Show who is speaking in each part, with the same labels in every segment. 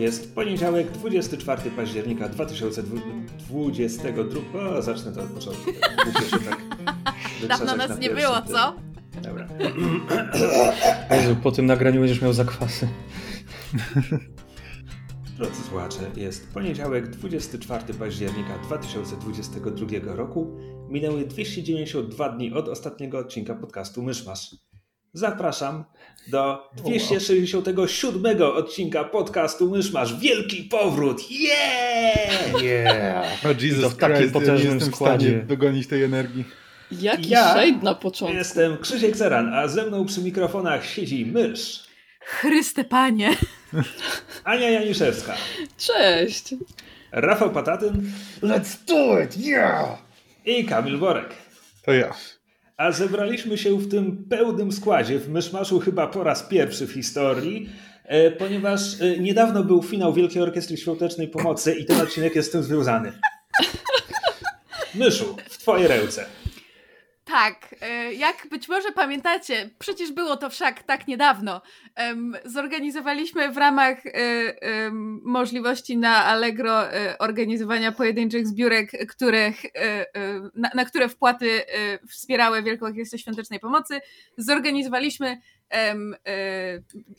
Speaker 1: jest poniedziałek, 24 października 2022. O, zacznę to od początku. tak
Speaker 2: Dawno nas nie było, co?
Speaker 1: Dobra.
Speaker 3: Jezu, po tym nagraniu będziesz miał zakwasy.
Speaker 1: Drodzy słuchacze, jest poniedziałek, 24 października 2022 roku. Minęły 292 dni od ostatniego odcinka podcastu Myszmasz. Zapraszam do 267 odcinka podcastu Myszmasz. Wielki powrót! Yeah!
Speaker 3: Yeah!
Speaker 4: O Jesus
Speaker 3: to w takim
Speaker 4: Christ,
Speaker 3: potężnym
Speaker 4: ja jestem
Speaker 3: składzie.
Speaker 4: w stanie dogonić tej energii.
Speaker 2: Jaki
Speaker 1: Ja
Speaker 2: shade na początku.
Speaker 1: Jestem Krzysiek Zeran, a ze mną przy mikrofonach siedzi mysz.
Speaker 2: Chryste panie.
Speaker 1: Ania Janiszewska.
Speaker 2: Cześć.
Speaker 1: Rafał Patatyn
Speaker 3: Let's do it! Yeah!
Speaker 1: i Kamil Borek.
Speaker 4: To ja.
Speaker 1: A zebraliśmy się w tym pełnym składzie w Myszmaszu chyba po raz pierwszy w historii, e, ponieważ e, niedawno był finał Wielkiej Orkiestry Świątecznej Pomocy i ten odcinek jest z tym związany. Myszu, w twojej ręce.
Speaker 2: Tak, e, jak być może pamiętacie, przecież było to wszak tak niedawno. Zorganizowaliśmy w ramach e, możliwości na Allegro e, organizowania pojedynczych zbiórek, których, na, na które wpłaty wspierały Wielką Orkiestrę Świątecznej Pomocy. Zorganizowaliśmy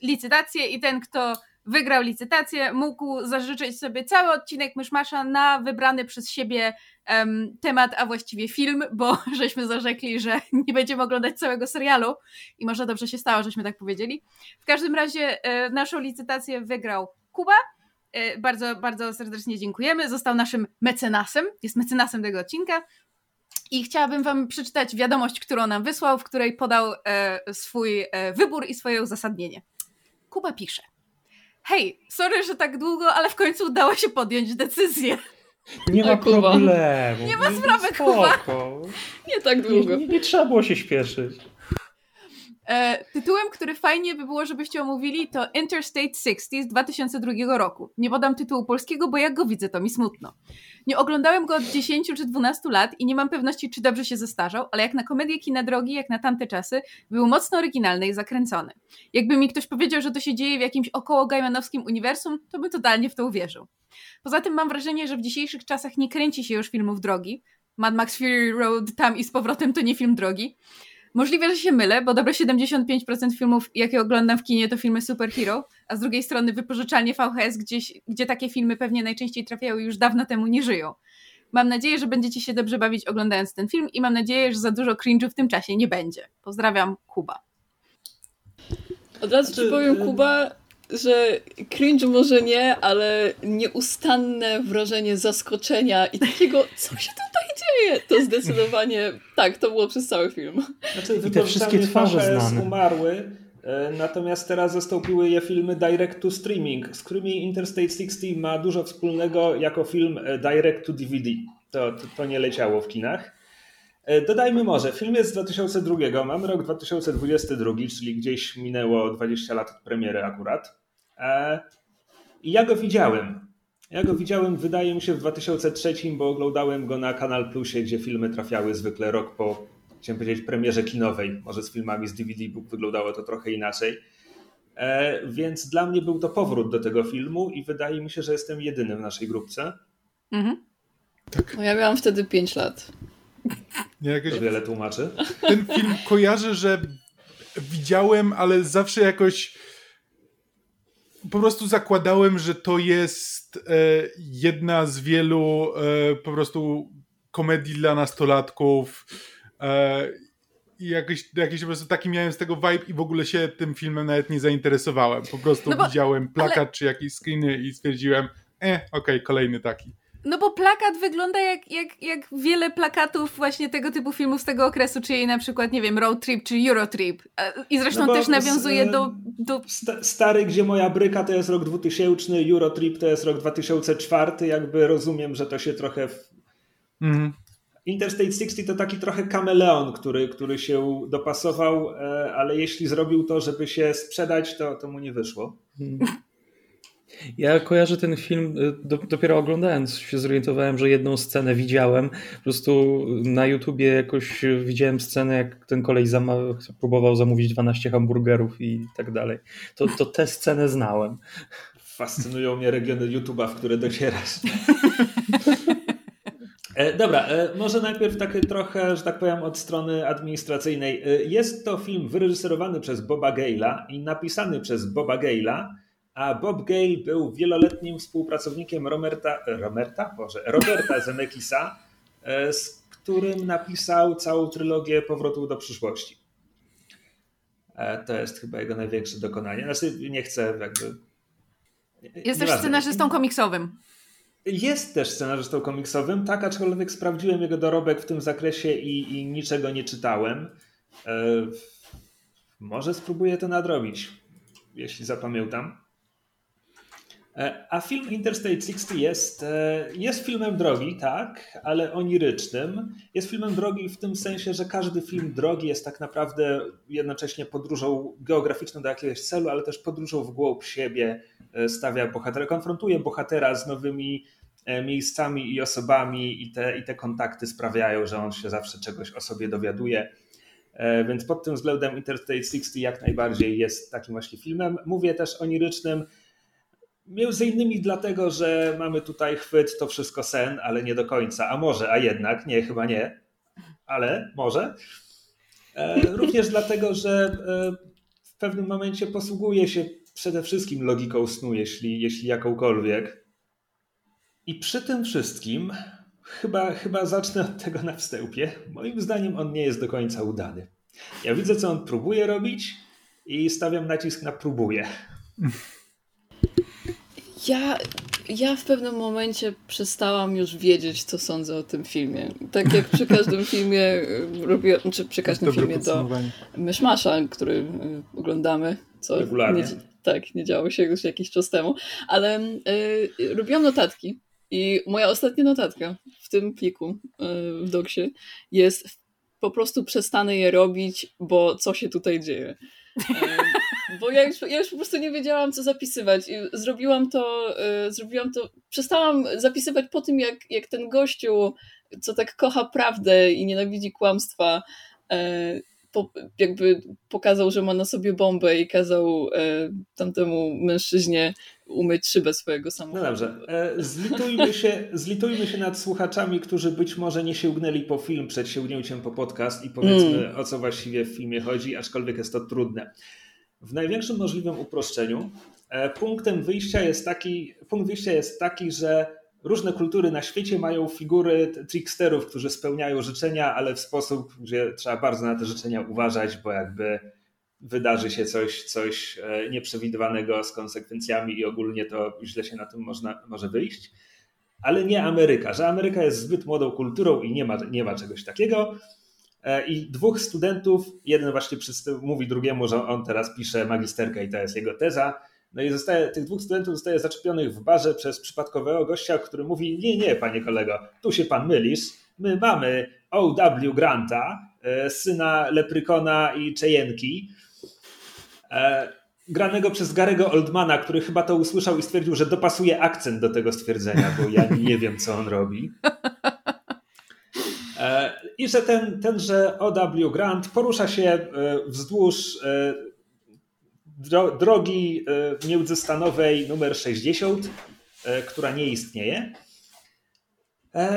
Speaker 2: licytację i ten, kto wygrał licytację, mógł zażyczyć sobie cały odcinek Myszmasza na wybrany przez siebie em, temat, a właściwie film, bo żeśmy zarzekli, że nie będziemy oglądać całego serialu i może dobrze się stało, żeśmy tak powiedzieli. W każdym razie e, naszą licytację wygrał Kuba. E, bardzo, bardzo serdecznie dziękujemy. Został naszym mecenasem, jest mecenasem tego odcinka. I chciałabym Wam przeczytać wiadomość, którą nam wysłał, w której podał e, swój e, wybór i swoje uzasadnienie. Kuba pisze. Hej, sorry, że tak długo, ale w końcu udało się podjąć decyzję.
Speaker 3: Nie ma problemu.
Speaker 2: Nie ma sprawy, Kuba.
Speaker 5: Nie tak
Speaker 3: Nie,
Speaker 5: długo.
Speaker 3: nie, nie trzeba było się śpieszyć.
Speaker 2: E, tytułem, który fajnie by było, żebyście omówili, to Interstate 60 z 2002 roku. Nie podam tytułu polskiego, bo jak go widzę, to mi smutno. Nie oglądałem go od 10 czy 12 lat i nie mam pewności, czy dobrze się zestarzał, ale jak na komedię kina drogi, jak na tamte czasy, był mocno oryginalny i zakręcony. Jakby mi ktoś powiedział, że to się dzieje w jakimś około Gaimanowskim uniwersum, to bym totalnie w to uwierzył. Poza tym mam wrażenie, że w dzisiejszych czasach nie kręci się już filmów drogi. Mad Max Fury Road tam i z powrotem to nie film drogi. Możliwe, że się mylę, bo dobre 75% filmów, jakie oglądam w kinie, to filmy superhero, a z drugiej strony wypożyczalnie VHS, gdzieś, gdzie takie filmy pewnie najczęściej trafiały już dawno temu nie żyją. Mam nadzieję, że będziecie się dobrze bawić oglądając ten film i mam nadzieję, że za dużo cringe'u w tym czasie nie będzie. Pozdrawiam, Kuba.
Speaker 5: Od razu
Speaker 1: Znaczy,
Speaker 5: ci powiem,
Speaker 1: y-
Speaker 5: Kuba, że cringe może nie, ale nieustanne wrażenie zaskoczenia i takiego, co się tutaj dzieje, to zdecydowanie tak, to było przez cały film.
Speaker 1: Znaczy,
Speaker 3: I te wszystkie twarze znane.
Speaker 1: umarły, e, natomiast teraz zastąpiły je filmy direct to streaming, z którymi Interstate 60 ma dużo wspólnego jako film e, direct to DVD. To, to, to nie leciało w kinach. E, Dodajmy może, film jest z 2002, mamy rok 2022, czyli gdzieś minęło 20 lat od premiery akurat. E, I ja go widziałem. Ja go widziałem, wydaje mi się, w 2003, bo oglądałem go na Kanal Plusie, gdzie filmy trafiały zwykle rok po, chciałem powiedzieć, premierze kinowej. Może z filmami z DVD Book wyglądało to trochę inaczej. E, więc dla mnie był to powrót do tego filmu i wydaje mi się, że jestem jedynym w naszej grupce.
Speaker 2: Mhm.
Speaker 5: No ja miałam wtedy 5 lat.
Speaker 4: Ja jakoś
Speaker 1: To wiele tłumaczy.
Speaker 4: ten film kojarzę, że widziałem, ale zawsze jakoś po prostu zakładałem, że to jest e, jedna z wielu e, po prostu komedii dla nastolatków. E, I jakiś, jakiś po prostu taki miałem z tego vibe i w ogóle się tym filmem nawet nie zainteresowałem. Po prostu
Speaker 2: No bo-
Speaker 4: widziałem plakat czy jakieś screeny i stwierdziłem, e, okej, kolejny taki.
Speaker 2: No bo plakat wygląda jak, jak, jak wiele plakatów właśnie tego typu filmów z tego okresu, czyli na przykład, nie wiem, Road Trip czy Eurotrip. I zresztą
Speaker 1: no
Speaker 2: też nawiązuje do... do...
Speaker 1: Stary, gdzie moja bryka to jest rok 2000, Eurotrip to jest rok 2004, jakby rozumiem, że to się trochę... W... Mm. Interstate 60 to taki trochę kameleon, który, który się dopasował, e, ale jeśli zrobił to, żeby się sprzedać, to, to mu nie wyszło. Hmm.
Speaker 3: Ja kojarzę ten film, y, dopiero oglądając się zorientowałem, że jedną scenę widziałem. Po prostu na YouTubie jakoś widziałem scenę, jak ten kolej próbował zamówić 12 hamburgerów i tak dalej. To, to tę scenę znałem.
Speaker 1: Fascynują mnie regiony YouTube'a, w które docierasz. E, dobra, e, może najpierw takie trochę, że tak powiem, od strony administracyjnej. E, jest to film wyreżyserowany przez Boba Gale'a i napisany przez Boba Gale'a a Bob Gale był wieloletnim współpracownikiem Roberta, Roberta, Boże, Roberta Zemekisa, e, z którym napisał całą trylogię Powrotu do przyszłości. E, to jest chyba jego największe dokonanie. Znaczy, nie chcę jakby...
Speaker 2: Jest też scenarzystą komiksowym.
Speaker 1: Jest też scenarzystą komiksowym, tak, aczkolwiek sprawdziłem jego dorobek w tym zakresie i, i niczego nie czytałem. E, może spróbuję to nadrobić, jeśli zapamiętam. E, a film Interstate 60 jest, e, jest filmem drogi, tak, ale onirycznym. Jest filmem drogi w tym sensie, że każdy film drogi jest tak naprawdę jednocześnie podróżą geograficzną do jakiegoś celu, ale też podróżą w głąb siebie. E, stawia bohatera, konfrontuje bohatera z nowymi miejscami i osobami, i te, i te kontakty sprawiają, że on się zawsze czegoś o sobie dowiaduje. Więc pod tym względem Interstate 60 jak najbardziej jest takim właśnie filmem. Mówię też onirycznym Między innymi dlatego, że mamy tutaj chwyt, to wszystko sen, ale nie do końca. A może, a jednak, nie, chyba nie, ale może. E, również dlatego, że e, w pewnym momencie posługuje się przede wszystkim logiką snu, jeśli, jeśli jakąkolwiek. I przy tym wszystkim, chyba, chyba zacznę od tego na wstępie, moim zdaniem on nie jest do końca udany. Ja widzę, co on próbuje robić i stawiam nacisk na próbuje.
Speaker 5: Ja, ja w pewnym momencie przestałam już wiedzieć, co sądzę o tym filmie. Tak jak przy każdym filmie y, robię, czy przy każdym filmie do Myszmasza, który y, oglądamy, co
Speaker 1: Regularnie.
Speaker 5: Nie, tak, nie działo się już jakiś czas temu, ale y, robiłam notatki i moja ostatnia notatka w tym pliku y, w doksie jest po prostu przestanę je robić, bo co się tutaj dzieje. Bo ja już, ja już po prostu nie wiedziałam, co zapisywać. I zrobiłam to, y, zrobiłam to, przestałam zapisywać po tym, jak, jak ten gościu, co tak kocha prawdę i nienawidzi kłamstwa, y, po, jakby pokazał, że ma na sobie bombę i kazał y, tamtemu mężczyźnie umyć szybę swojego samochodu.
Speaker 1: No dobrze. E, zlitujmy się, zlitujmy się nad słuchaczami, którzy być może nie sięgnęli po film przed sięgnięciem po podcast i powiedzmy, mm. o co właściwie w filmie chodzi, aczkolwiek jest to trudne. W największym możliwym uproszczeniu e, punktem wyjścia jest taki, punkt wyjścia jest taki, że różne kultury na świecie mają figury tricksterów, którzy spełniają życzenia, ale w sposób, gdzie trzeba bardzo na te życzenia uważać, bo jakby wydarzy się coś, coś e, nieprzewidywanego z konsekwencjami i ogólnie to źle się na tym można, może wyjść. Ale nie Ameryka, że Ameryka jest zbyt młodą kulturą i nie ma, nie ma czegoś takiego. E, I dwóch studentów, jeden właśnie mówi drugiemu, że on teraz pisze magisterkę i to jest jego teza. No i zostaje, tych dwóch studentów zostaje zaczepionych w barze przez przypadkowego gościa, który mówi: Nie, nie, panie kolego, tu się pan mylisz. My mamy O.W. Granta, e, syna Leprykona i Czejenki, e, granego przez Garego Oldmana, który chyba to usłyszał i stwierdził, że dopasuje akcent do tego stwierdzenia, bo ja nie wiem, co on robi. E, I że ten, tenże O.W. Grant porusza się e, wzdłuż e, drogi międzystanowej numer 60, która nie istnieje.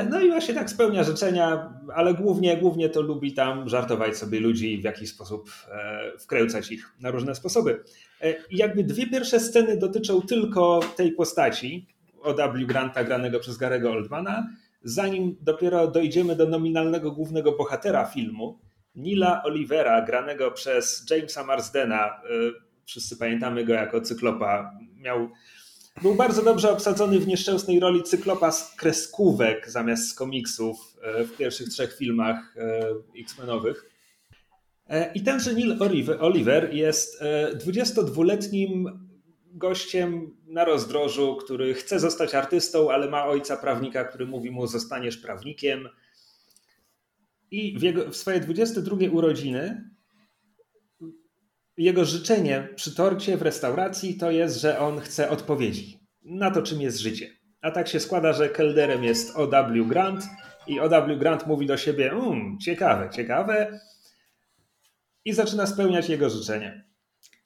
Speaker 1: No i właśnie tak spełnia życzenia, ale głównie, głównie to lubi tam żartować sobie ludzi w jakiś sposób wkręcać ich na różne sposoby. Jakby dwie pierwsze sceny dotyczą tylko tej postaci, O.W. Granta granego przez Garego Oldmana, zanim dopiero dojdziemy do nominalnego głównego bohatera filmu, Nila Olivera, granego przez Jamesa Marsdena. Y, wszyscy pamiętamy go jako cyklopa. Miał Był bardzo dobrze obsadzony w nieszczęsnej roli cyklopa z kreskówek zamiast z komiksów w pierwszych trzech filmach X-Menowych. I tenże Neil Oliver jest 22-letnim gościem na rozdrożu, który chce zostać artystą, ale ma ojca prawnika, który mówi mu: Zostaniesz prawnikiem. I w, jego, w swoje 22 urodziny jego życzenie przy torcie w restauracji to jest, że on chce odpowiedzi na to, czym jest życie. A tak się składa, że kelderem jest O.W. Grant i O.W. Grant mówi do siebie: um, ciekawe, ciekawe. I zaczyna spełniać jego życzenie.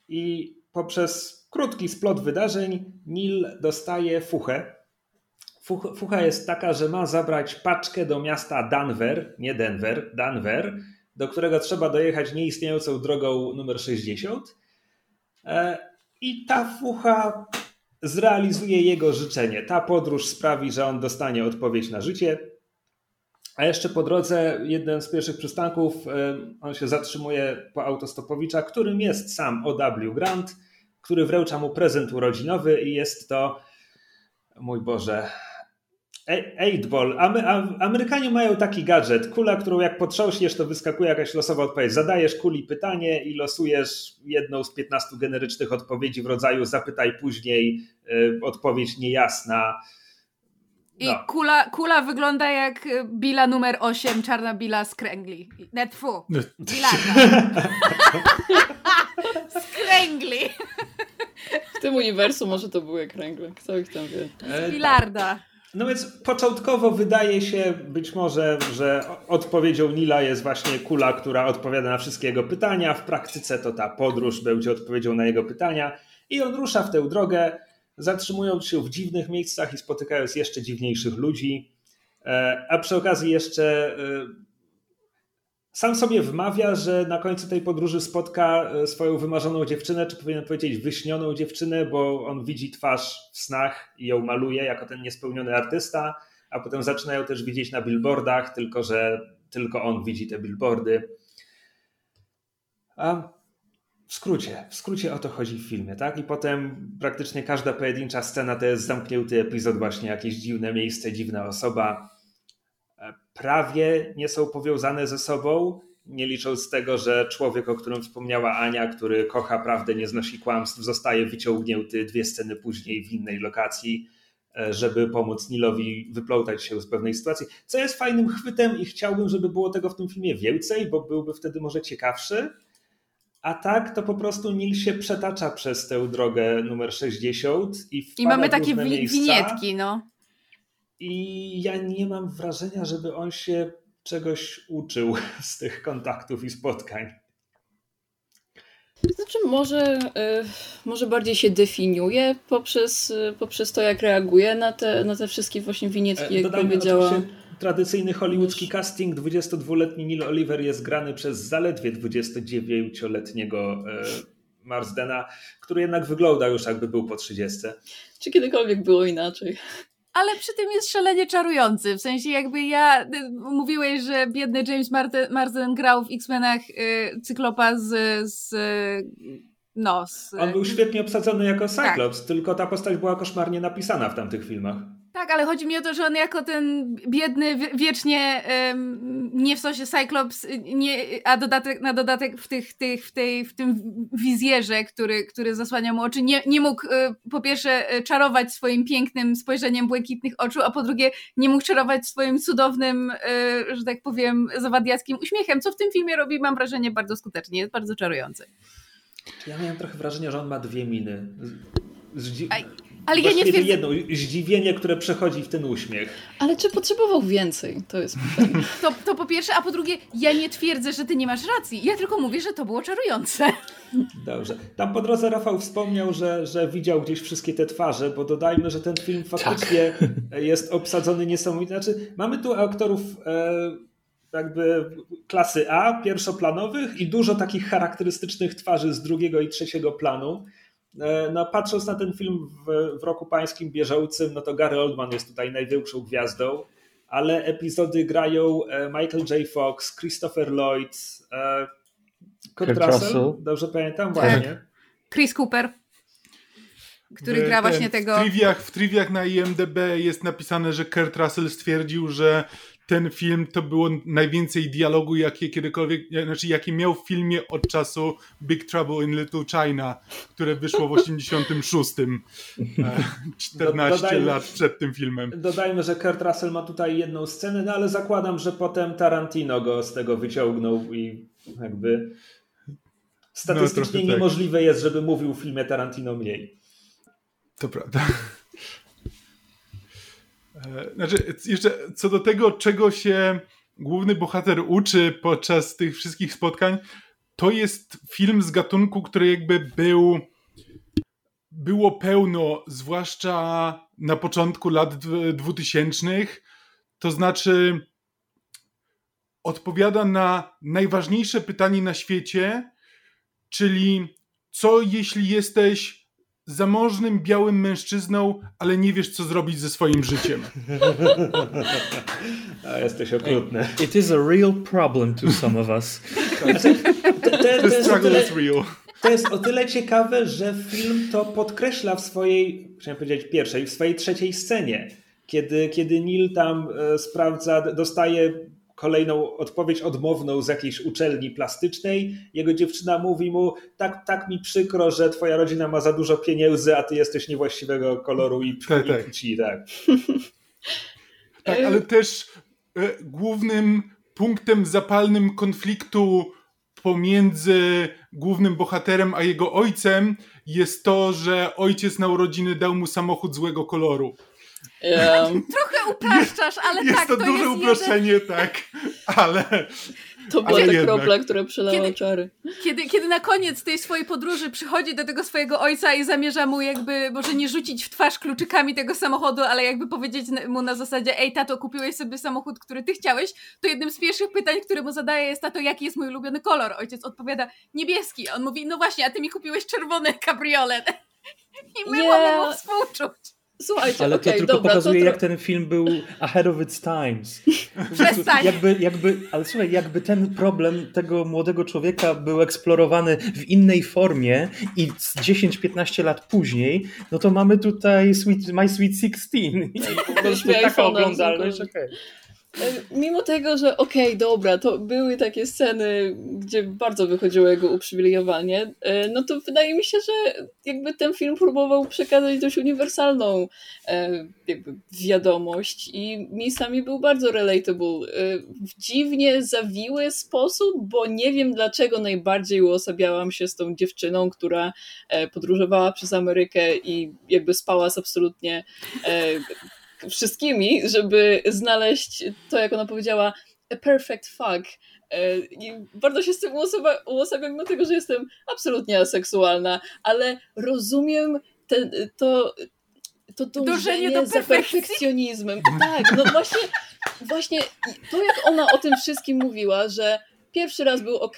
Speaker 1: I poprzez krótki splot wydarzeń Neil dostaje fuchę. Fucha jest taka, że ma zabrać paczkę do miasta Denver, nie Denver, Denver, do którego trzeba dojechać nieistniejącą drogą numer 60. E, I ta fucha zrealizuje jego życzenie. Ta podróż sprawi, że on dostanie odpowiedź na życie. A jeszcze po drodze, jeden z pierwszych przystanków, e, on się zatrzymuje po autostopowicza, którym jest sam O.W. Grant który wręcza mu prezent urodzinowy i jest to, mój Boże, 8-ball. Amerykanie mają taki gadżet, kula, którą jak potrząśniesz, to wyskakuje jakaś losowa odpowiedź. Zadajesz kuli pytanie i losujesz jedną z 15 generycznych odpowiedzi w rodzaju zapytaj później, y, odpowiedź niejasna.
Speaker 2: No. I kula, kula wygląda jak Billa numer 8, czarna Billa z kręgli. Netfu. Bilaka. kręgli.
Speaker 5: W tym uniwersum może to były kręgle. Kto ich tam wie.
Speaker 2: Z bilarda.
Speaker 1: No więc początkowo wydaje się być może, że odpowiedzią Nila jest właśnie kula, która odpowiada na wszystkie jego pytania. W praktyce to ta podróż będzie odpowiedzią na jego pytania. I on rusza w tę drogę, zatrzymując się w dziwnych miejscach i spotykając jeszcze dziwniejszych ludzi. E, a przy okazji jeszcze e, sam sobie wmawia, że na końcu tej podróży spotka e, swoją wymarzoną dziewczynę, czy powinien powiedzieć wyśnioną dziewczynę, bo on widzi twarz w snach i ją maluje jako ten niespełniony artysta, a potem zaczynają też widzieć na billboardach, tylko że tylko on widzi te billboardy. A w skrócie, w skrócie o to chodzi w filmie, tak? I potem praktycznie każda pojedyncza scena to jest zamknięty epizod, właśnie jakieś dziwne miejsce, dziwna osoba prawie nie są powiązane ze sobą, nie licząc tego, że człowiek, o którym wspomniała Ania, który kocha prawdę, nie znosi kłamstw, zostaje wyciągnięty dwie sceny później w innej lokacji, e, żeby pomóc Nilowi wyplątać się z pewnej sytuacji. Co jest fajnym chwytem i chciałbym, żeby było tego w tym filmie więcej, bo byłby wtedy może ciekawszy. A tak to po prostu Nil się przetacza przez tę drogę numer 60 i
Speaker 2: I mamy takie wi- winietki, no.
Speaker 1: I ja nie mam wrażenia, żeby on się czegoś uczył z tych kontaktów i spotkań.
Speaker 5: Znaczy, może, y, może bardziej się definiuje poprzez, y, poprzez to, jak reaguje na te, na te wszystkie właśnie winietki, jak Dodajmy powiedziała.
Speaker 1: Tradycyjny hollywoodzki casting, 22-letni Neil Oliver jest grany przez zaledwie 29-letniego e, Marsdena, który jednak wygląda już jakby był po 30.
Speaker 5: Czy kiedykolwiek było inaczej?
Speaker 2: Ale przy tym jest szalenie czarujący. W sensie jakby ja, y, mówiłeś, że biedny James Marsden grał w X-Menach y, Cyklopa z, z no, z...
Speaker 1: On był świetnie obsadzony jako Cyclops, tak. tylko ta postać była koszmarnie napisana w tamtych filmach.
Speaker 2: Tak, ale chodzi mi o to, że on jako ten biedny, wiecznie um, nie w sosie Cyclops, nie, a dodatek, na dodatek w, tych, tych, w, tej, w tym wizjerze, który, który zasłania mu oczy, nie, nie mógł e, po pierwsze e, czarować swoim pięknym spojrzeniem błękitnych oczu, a po drugie nie mógł czarować swoim cudownym, e, że tak powiem, zawadiackim uśmiechem, co w tym filmie robi, mam wrażenie, bardzo skutecznie, jest bardzo czarujący.
Speaker 1: Ja miałem trochę wrażenie, że on ma dwie miny. Zdzi-
Speaker 2: ale ja nie twierdzę...
Speaker 1: jedno zdziwienie, które przechodzi w ten uśmiech.
Speaker 5: Ale czy potrzebował więcej? To jest
Speaker 2: pytanie. To, to po pierwsze, a po drugie, ja nie twierdzę, że ty nie masz racji. Ja tylko mówię, że to było czarujące.
Speaker 1: Dobrze. Tam po drodze Rafał wspomniał, że, że widział gdzieś wszystkie te twarze, bo dodajmy, że ten film faktycznie tak. jest obsadzony niesamowicie. Znaczy, mamy tu aktorów e, jakby klasy A, pierwszoplanowych i dużo takich charakterystycznych twarzy z drugiego i trzeciego planu. E, no, patrząc na ten film w, w roku pańskim bieżącym, no to Gary Oldman jest tutaj największą gwiazdą, ale epizody grają e, Michael J. Fox, Christopher Lloyd, e, Kurt, Kurt Russell, Russell, dobrze pamiętam? Tak. Właśnie.
Speaker 2: Chris Cooper. który gra
Speaker 4: ten,
Speaker 2: właśnie tego...
Speaker 4: W triviach, w triviach na IMDB jest napisane, że Kurt Russell stwierdził, że ten film to było najwięcej dialogu, jakie kiedykolwiek, znaczy jakie miał w filmie od czasu Big Trouble in Little China, które wyszło w 86. 14 dodajmy, lat przed tym filmem.
Speaker 1: Dodajmy, że Kurt Russell ma tutaj jedną scenę, no ale zakładam, że potem Tarantino go z tego wyciągnął i jakby statystycznie no, niemożliwe tak. jest, żeby mówił w filmie Tarantino mniej.
Speaker 4: To prawda. E, znaczy, jeszcze co do tego, czego się główny bohater uczy podczas tych wszystkich spotkań, to jest film z gatunku, który jakby był było pełno, zwłaszcza na początku lat 2000. To znaczy, odpowiada na najważniejsze pytanie na świecie, czyli co jeśli jesteś zamożnym, białym mężczyzną, ale nie wiesz, co zrobić ze swoim życiem.
Speaker 1: A jesteś okrutny.
Speaker 3: It is a real problem to some of us.
Speaker 4: The struggle is real.
Speaker 1: To jest o tyle ciekawe, że film to podkreśla w swojej, chciałem powiedzieć pierwszej, w swojej trzeciej scenie. Kiedy, kiedy Neil tam e, sprawdza, dostaje kolejną odpowiedź odmowną z jakiejś uczelni plastycznej. Jego dziewczyna mówi mu: tak, tak mi przykro, że twoja rodzina ma za dużo pieniędzy, a ty jesteś niewłaściwego koloru i, tak, i tak. płci. Tak.
Speaker 4: tak, ale też e, głównym punktem zapalnym konfliktu pomiędzy głównym bohaterem a jego ojcem jest to, że ojciec na urodziny dał mu samochód złego koloru.
Speaker 2: Um, Trochę upraszczasz, ale
Speaker 4: jest
Speaker 2: tak.
Speaker 4: To, to duże jest uproszczenie, jeden... tak, ale.
Speaker 5: To była ta kropla, która przelała kiedy, czary.
Speaker 2: Kiedy, kiedy na koniec tej swojej podróży przychodzi do tego swojego ojca i zamierza mu jakby, może nie rzucić w twarz kluczykami tego samochodu, ale jakby powiedzieć mu na zasadzie, ej tato, kupiłeś sobie samochód, który ty chciałeś, to jednym z pierwszych pytań, które mu zadaje jest, tato, jaki jest mój ulubiony kolor? Ojciec odpowiada, niebieski. On mówi, no właśnie, a ty mi kupiłeś czerwony kabriolet. I my yeah. mamy mu współczuć.
Speaker 5: Słuchajcie,
Speaker 3: Ale
Speaker 5: okay,
Speaker 3: to tylko
Speaker 5: dobra,
Speaker 3: pokazuje,
Speaker 5: to
Speaker 3: jak ten film był ahead of its times.
Speaker 2: Przestań.
Speaker 3: Jakby, jakby, ale słuchaj, jakby ten problem tego młodego człowieka był eksplorowany w innej formie i 10-15 lat później, no to mamy tutaj Sweet, My Sweet Sixteen. I po prostu taka oglądalność. Okay.
Speaker 5: Mimo tego, że okej, okay, dobra, to były takie sceny, gdzie bardzo wychodziło jego uprzywilejowanie, e, no to wydaje mi się, że jakby ten film próbował przekazać dość uniwersalną e, jakby wiadomość i miejscami był bardzo relatable. E, w dziwnie zawiły sposób, bo nie wiem dlaczego najbardziej uosabiałam się z tą dziewczyną, która podróżowała przez Amerykę i jakby spała z absolutnie wszystkimi, żeby znaleźć to, jak ona powiedziała, a perfect fuck. E, I bardzo się z tym uosabiam, mimo tego, że jestem absolutnie aseksualna, ale rozumiem ten, to, to dążenie do za perfekcjonizmem. Tak, no właśnie, właśnie to, jak ona o tym wszystkim mówiła, że pierwszy raz był ok,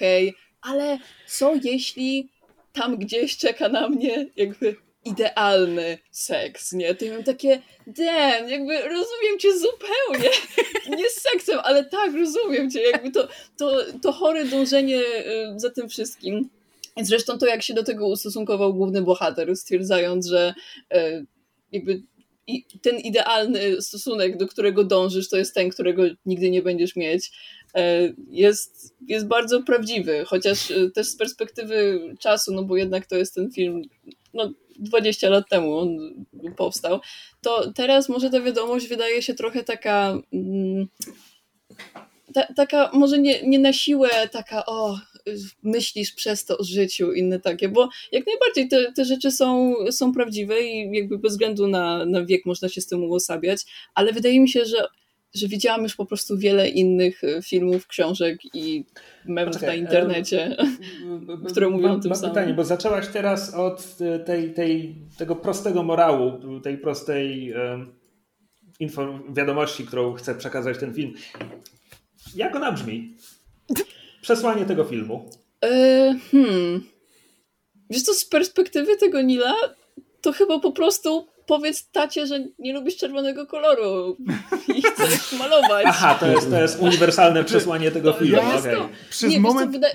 Speaker 5: ale co jeśli tam gdzieś czeka na mnie jakby idealny seks, nie? To ja mam takie, damn, jakby rozumiem cię zupełnie, nie z seksem, ale tak, rozumiem cię, jakby to, to, to chore dążenie y, za tym wszystkim. Zresztą to, jak się do tego ustosunkował główny bohater, stwierdzając, że y, jakby ten idealny stosunek, do którego dążysz, to jest ten, którego nigdy nie będziesz mieć, y, jest, jest bardzo prawdziwy, chociaż też z perspektywy czasu, no bo jednak to jest ten film no, 20 lat temu on powstał, to teraz może ta wiadomość wydaje się trochę taka. Mm, ta, taka, może nie, nie na siłę, taka, o, myślisz przez to o życiu, inne takie, bo jak najbardziej te, te rzeczy są, są prawdziwe i jakby bez względu na, na wiek można się z tym uosabiać, ale wydaje mi się, że że widziałam już po prostu wiele innych e, filmów, książek i memów Poczekaj, na internecie, e, które mówią tym samym.
Speaker 1: pytanie, bo zaczęłaś teraz od tej, tej, tego prostego morału, tej prostej wiadomości, którą chce przekazać ten film. Jak ona brzmi? Przesłanie tego filmu.
Speaker 5: E, hmm. Wiesz co, z perspektywy tego Nila, to chyba po prostu powiedz tacie, że nie lubisz czerwonego koloru i chcesz malować.
Speaker 1: Aha, to jest, to jest uniwersalne przesłanie tego filmu.
Speaker 4: Ja okay. Przez nie, moment... Wyda...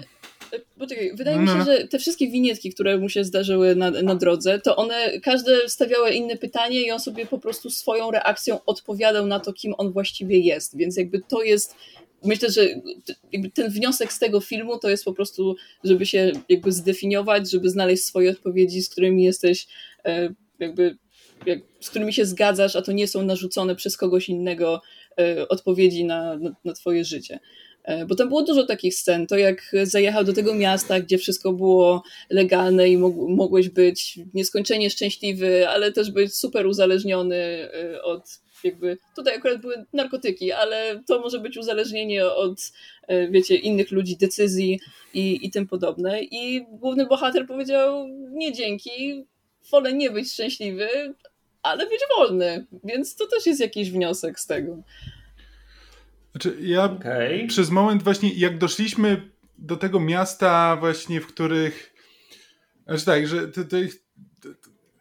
Speaker 5: poczekaj, wydaje mi się, no. że te wszystkie winietki, które mu się zdarzyły na, na drodze, to one, każde stawiały inne pytanie i on sobie po prostu swoją reakcją odpowiadał na to, kim on właściwie jest, więc jakby to jest myślę, że ten wniosek z tego filmu to jest po prostu, żeby się jakby zdefiniować, żeby znaleźć swoje odpowiedzi, z którymi jesteś e, jakby, jak, z którymi się zgadzasz, a to nie są narzucone przez kogoś innego e, odpowiedzi na, na, na twoje życie. E, bo tam było dużo takich scen. To jak zajechał do tego miasta, gdzie wszystko było legalne i mogłeś być nieskończenie szczęśliwy, ale też być super uzależniony od jakby tutaj akurat były narkotyki, ale to może być uzależnienie od, e, wiecie, innych ludzi, decyzji i, i tym podobne. I główny bohater powiedział, nie dzięki, wolę nie być szczęśliwy, ale być wolny, więc to też jest jakiś wniosek z tego.
Speaker 4: Znaczy, ja okay. przez moment właśnie, jak doszliśmy do tego miasta właśnie, w których znaczy tak, że to, to,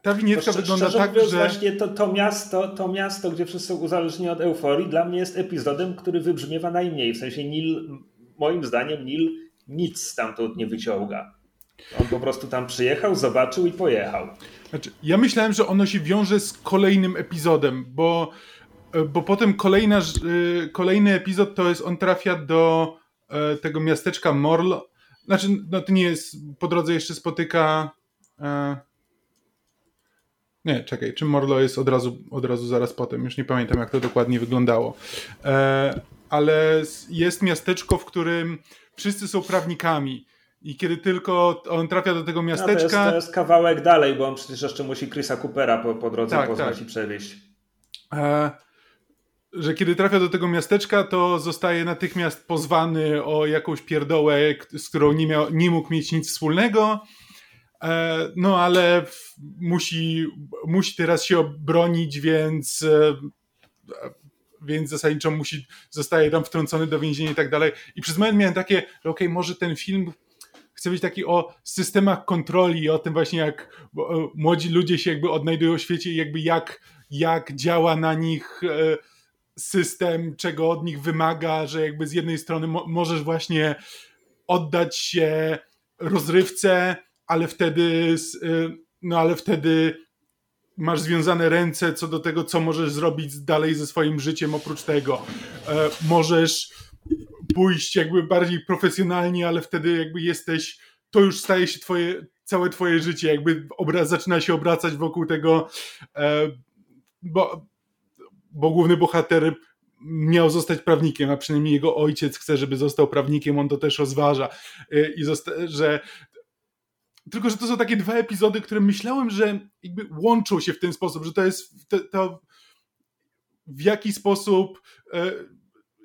Speaker 4: ta winietka to wygląda tak, mówiąc, że...
Speaker 1: właśnie to, to, miasto, to miasto, gdzie wszyscy są uzależnieni od euforii, dla mnie jest epizodem, który wybrzmiewa najmniej. W sensie Nil, moim zdaniem Nil nic stamtąd nie wyciąga. On po prostu tam przyjechał, zobaczył i pojechał.
Speaker 4: Znaczy, ja myślałem, że ono się wiąże z kolejnym epizodem, bo, bo potem kolejna, y, kolejny epizod to jest, on trafia do e, tego miasteczka Morlo. Znaczy, no to nie jest, po drodze jeszcze spotyka... E, nie, czekaj, czy Morlo jest od razu, od razu zaraz potem? Już nie pamiętam, jak to dokładnie wyglądało. E, ale jest miasteczko, w którym wszyscy są prawnikami. I kiedy tylko on trafia do tego miasteczka. No to,
Speaker 1: jest, to jest kawałek dalej, bo on przecież jeszcze musi Chrisa Coopera po, po drodze tak, poznać tak. i przewieźć.
Speaker 4: E, że kiedy trafia do tego miasteczka, to zostaje natychmiast pozwany o jakąś pierdołę, z którą nie, miał, nie mógł mieć nic wspólnego. E, no ale musi, musi teraz się obronić, więc e, więc zasadniczo musi, zostaje tam wtrącony do więzienia i tak dalej. I przez moment miałem takie, że okej, okay, może ten film chce być taki o systemach kontroli, o tym właśnie jak e, młodzi ludzie się jakby odnajdują w świecie i jakby jak, jak działa na nich system, czego od nich wymaga, że jakby z jednej strony mo możesz właśnie oddać się rozrywce, ale wtedy, y, no ale wtedy masz związane ręce co do tego, co możesz zrobić dalej ze swoim życiem oprócz tego. E, możesz pójść jakby bardziej profesjonalnie, ale wtedy jakby jesteś, to już staje się twoje, całe twoje życie, jakby obraz zaczyna się obracać wokół tego, e, bo, bo główny bohater miał zostać prawnikiem, a przynajmniej jego ojciec chce, żeby został prawnikiem, on to też rozważa e, i że tylko, że to są takie dwa epizody, które myślałem, że jakby łączą się w ten sposób, że to jest to, to w jaki sposób e,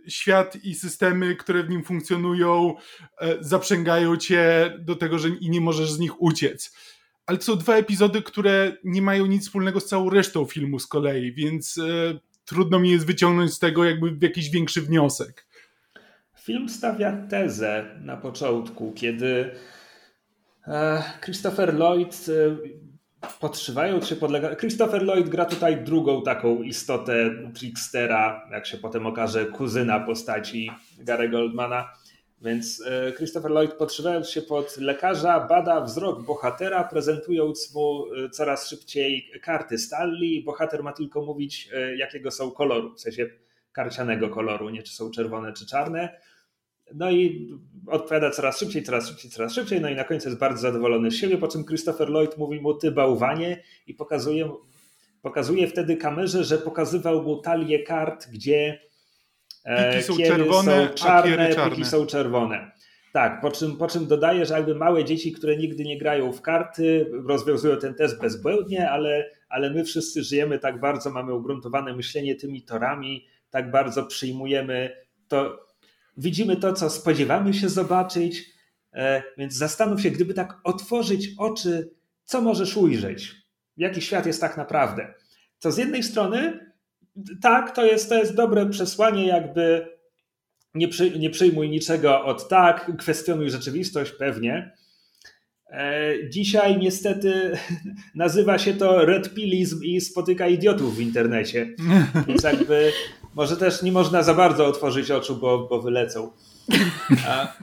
Speaker 4: świat i systemy, które w nim funkcjonują, e, zaprzęgają cię do tego, że i nie możesz z nich uciec. Ale to są dwa epizody, które nie mają nic wspólnego z całą resztą filmu z kolei, więc e, trudno mi jest wyciągnąć z tego jakby jakiś większy wniosek.
Speaker 1: Film stawia tezę na początku, kiedy Christopher Lloyd e, podszywając się podlega. Christopher Lloyd gra tutaj drugą taką istotę trickstera, jak się potem okaże, kuzyna postaci Gary Goldmana. Więc e, Christopher Lloyd podszywając się pod lekarza bada wzrok bohatera, prezentując mu coraz szybciej karty Stanley. Bohater ma tylko mówić, jakiego są koloru, w sensie karcianego koloru, nie czy są czerwone czy czarne. No i odpowiada coraz szybciej, coraz szybciej, coraz szybciej. No i na końcu jest bardzo zadowolony z siebie, po czym Christopher Lloyd mówi mu ty bałwanie i pokazuje, pokazuje wtedy kamerze, że pokazywał mu talię kart, gdzie
Speaker 4: e, piki są czerwone, są czarne, a czarne.
Speaker 1: piki są czerwone. Tak, po czym, po czym dodaje, że jakby małe dzieci, które nigdy nie grają w karty, rozwiązują ten test bezbłędnie, ale, ale my wszyscy żyjemy tak bardzo, mamy ugruntowane myślenie tymi torami, tak bardzo przyjmujemy to, widzimy to, co spodziewamy się zobaczyć, e, więc zastanów się, gdyby tak otworzyć oczy, co możesz ujrzeć, jaki świat jest tak naprawdę. To z jednej strony, tak, to jest, to jest dobre przesłanie, jakby nie, przy, nie przyjmuj niczego od tak, kwestionuj rzeczywistość, pewnie. E, dzisiaj niestety nazywa się to redpilizm i spotyka idiotów w internecie. Więc jakby może też nie można za bardzo otworzyć oczu, bo, bo wylecą. A,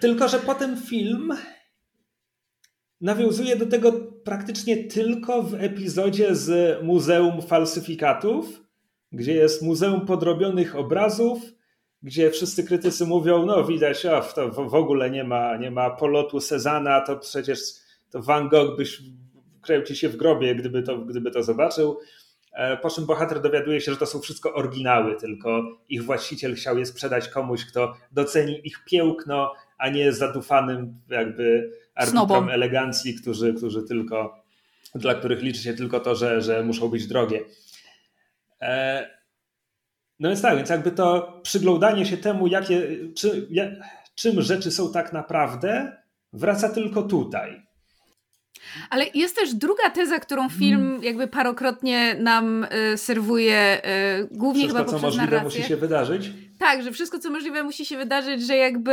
Speaker 1: Tylko, że potem film nawiązuje do tego praktycznie tylko w epizodzie z Muzeum Falsyfikatów, gdzie jest Muzeum Podrobionych Obrazów, gdzie wszyscy krytycy mówią, no widać, o, to w ogóle nie ma, nie ma polotu Sezana, to przecież to Van Gogh byś kręcił się w grobie, gdyby to, gdyby to zobaczył. E, po czym bohater dowiaduje się, że to są wszystko oryginały, tylko ich właściciel chciał je sprzedać komuś, kto doceni ich piękno, a nie zadufanym jakby arbitrom elegancji, którzy, którzy tylko, dla których liczy się tylko to, że, że muszą być drogie. E, no więc tak, więc jakby to przyglądanie się temu, jakie, czy, czym rzeczy są tak naprawdę, wraca tylko tutaj.
Speaker 2: Ale jest też druga teza, którą film mm. jakby parokrotnie nam y, serwuje, y, głównie
Speaker 1: wszystko,
Speaker 2: chyba poprzez
Speaker 1: co możliwe
Speaker 2: narrację.
Speaker 1: musi się wydarzyć.
Speaker 2: Tak, że wszystko, co możliwe musi się wydarzyć, że jakby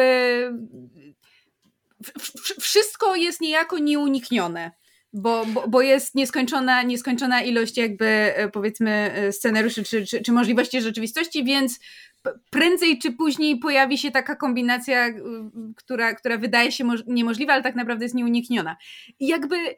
Speaker 2: wszystko jest niejako nieuniknione. Bo, bo, bo jest nieskończona, nieskończona ilość jakby e, powiedzmy e, scenariuszy czy, czy, czy możliwości rzeczywistości, więc prędzej czy później pojawi się taka kombinacja, która, która wydaje się niemożliwa, ale tak naprawdę jest nieunikniona. I jakby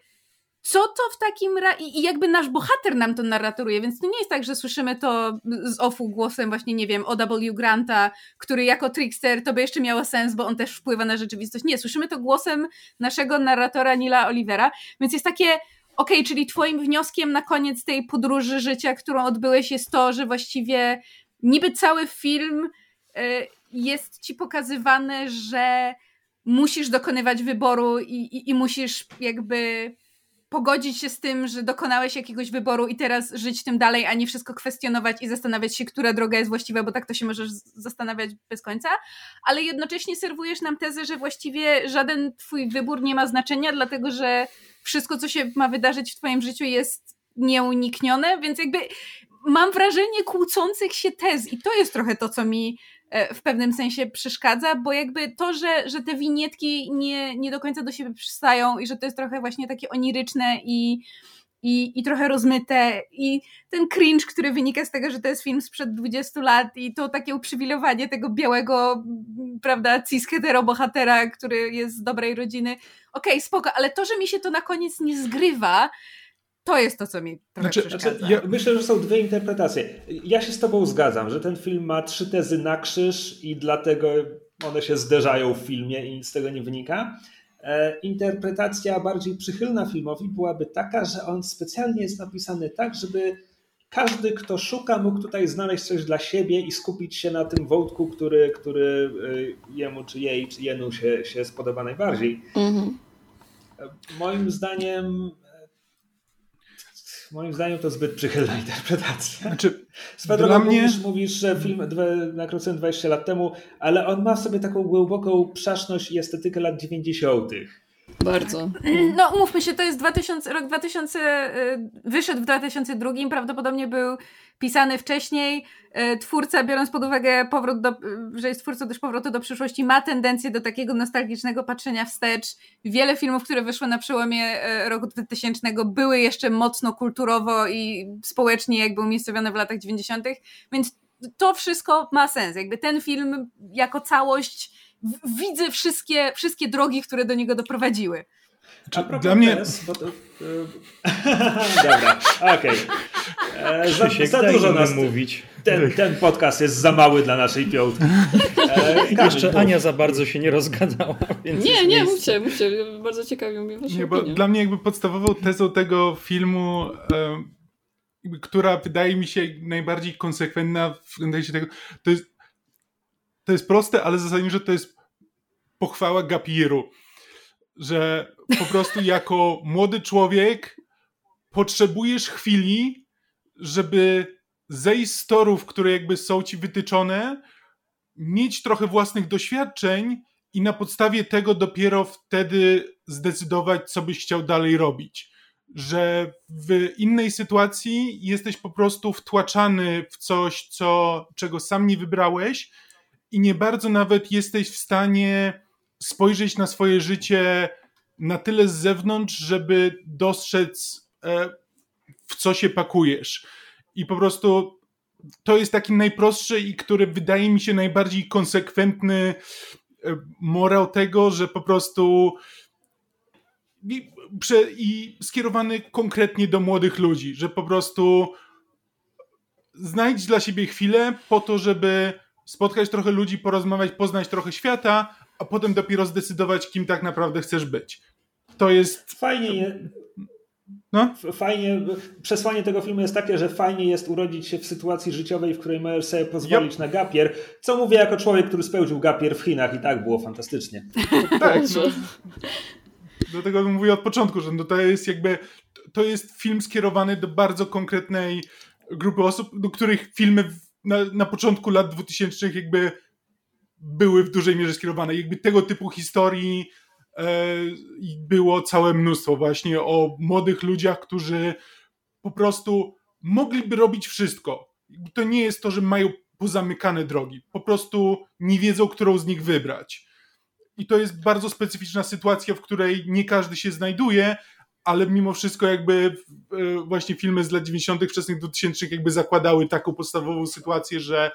Speaker 2: co to w takim razie, i jakby nasz bohater nam to narratoruje, więc to nie jest tak, że słyszymy to z offu głosem właśnie, nie wiem, O.W. Granta, który jako trickster to by jeszcze miało sens, bo on też wpływa na rzeczywistość. Nie, słyszymy to głosem naszego narratora Nila Olivera, więc jest takie, okej, okay, czyli twoim wnioskiem na koniec tej podróży życia, którą odbyłeś jest to, że właściwie niby cały film y, jest ci pokazywany, że musisz dokonywać wyboru i, i, i musisz jakby pogodzić się z tym, że dokonałeś jakiegoś wyboru i teraz żyć tym dalej, a nie wszystko kwestionować i zastanawiać się, która droga jest właściwa, bo tak to się możesz zastanawiać bez końca, ale jednocześnie serwujesz nam tezę, że właściwie żaden twój wybór nie ma znaczenia, dlatego że wszystko, co się ma wydarzyć w twoim życiu jest nieuniknione, więc jakby mam wrażenie kłócących się tez i to jest trochę to, co mi E, w pewnym sensie przeszkadza, bo jakby to, że, że te winietki nie, nie do końca do siebie przystają i że to jest trochę właśnie takie oniryczne i, i, i trochę rozmyte i ten cringe, który wynika z tego, że to jest film sprzed 20 lat i to takie uprzywilejowanie tego białego, prawda, cis bohatera, który jest z dobrej rodziny. Okej, okay, spoko, ale to, że mi się to na koniec nie zgrywa, to jest to, co mi trochę znaczy, przeszkadza.
Speaker 1: Znaczy, ja myślę, że są dwie interpretacje. Ja się z tobą zgadzam, że ten film ma trzy tezy na krzyż i dlatego one się zderzają w filmie i nic z tego nie wynika. E, interpretacja bardziej przychylna filmowi byłaby taka, że on specjalnie jest napisany tak, żeby każdy, kto szuka, mógł tutaj znaleźć coś dla siebie i skupić się na tym wątku, który, który e, jemu, czy jej, czy jenu się, się spodoba najbardziej. Mhm. E, moim zdaniem Moim zdaniem to zbyt przychylna interpretacja. Znaczy, Swoją dla mnie... mówisz, mówisz, że film nakręcony 20 lat temu, ale on ma w sobie taką głęboką przaszność i estetykę lat 90.
Speaker 5: Bardzo.
Speaker 2: No, umówmy się, to jest 2000, rok 2000, y, wyszedł w 2002, prawdopodobnie był pisany wcześniej. Y, twórca, biorąc pod uwagę powrót do, że jest twórcą też powrotu do przyszłości, ma tendencję do takiego nostalgicznego patrzenia wstecz. Wiele filmów, które wyszły na przełomie y, roku 2000 były jeszcze mocno kulturowo i społecznie jakby umiejscowione w latach 90., więc to wszystko ma sens. Jakby ten film jako całość widzę wszystkie, wszystkie drogi, które do niego doprowadziły.
Speaker 1: Znaczy, dla mnie... Test, to, yy... Dobra, okej. Okay. E, za, za dużo nas mówić. Ten, ten podcast jest za mały dla naszej piątki.
Speaker 3: E, Jeszcze Ania za bardzo się nie rozgadała. Więc
Speaker 5: nie, nie, mówcie, mówcie. Bardzo ciekawią mnie wasze nie, bo
Speaker 4: Dla mnie jakby podstawową tezą tego filmu, e, która wydaje mi się najbardziej konsekwentna w kontekście tego, to jest to jest proste, ale zasadniczo to jest pochwała Gapiru, że po prostu jako młody człowiek potrzebujesz chwili, żeby zejść z torów, które jakby są ci wytyczone, mieć trochę własnych doświadczeń i na podstawie tego dopiero wtedy zdecydować, co byś chciał dalej robić. Że w innej sytuacji jesteś po prostu wtłaczany w coś, co, czego sam nie wybrałeś, i nie bardzo nawet jesteś w stanie spojrzeć na swoje życie na tyle z zewnątrz, żeby dostrzec, e, w co się pakujesz. I po prostu to jest taki najprostszy i który wydaje mi się najbardziej konsekwentny morał tego, że po prostu i, i skierowany konkretnie do młodych ludzi, że po prostu znajdź dla siebie chwilę po to, żeby spotkać trochę ludzi, porozmawiać, poznać trochę świata, a potem dopiero zdecydować, kim tak naprawdę chcesz być. To jest.
Speaker 1: Fajnie. No? Fajnie, przesłanie tego filmu jest takie, że fajnie jest urodzić się w sytuacji życiowej, w której możesz sobie pozwolić yep. na gapier. Co mówię jako człowiek, który spełnił gapier w Chinach i tak było fantastycznie.
Speaker 4: tak, no. Dlatego mówię od początku, że no to jest jakby to jest film skierowany do bardzo konkretnej grupy osób, do których filmy na, na początku lat 2000 jakby były w dużej mierze skierowane. Jakby tego typu historii e, było całe mnóstwo właśnie o młodych ludziach, którzy po prostu mogliby robić wszystko. To nie jest to, że mają pozamykane drogi. Po prostu nie wiedzą, którą z nich wybrać. I to jest bardzo specyficzna sytuacja, w której nie każdy się znajduje, ale mimo wszystko jakby e, właśnie filmy z lat 90., wczesnych 2000 jakby zakładały taką podstawową sytuację, że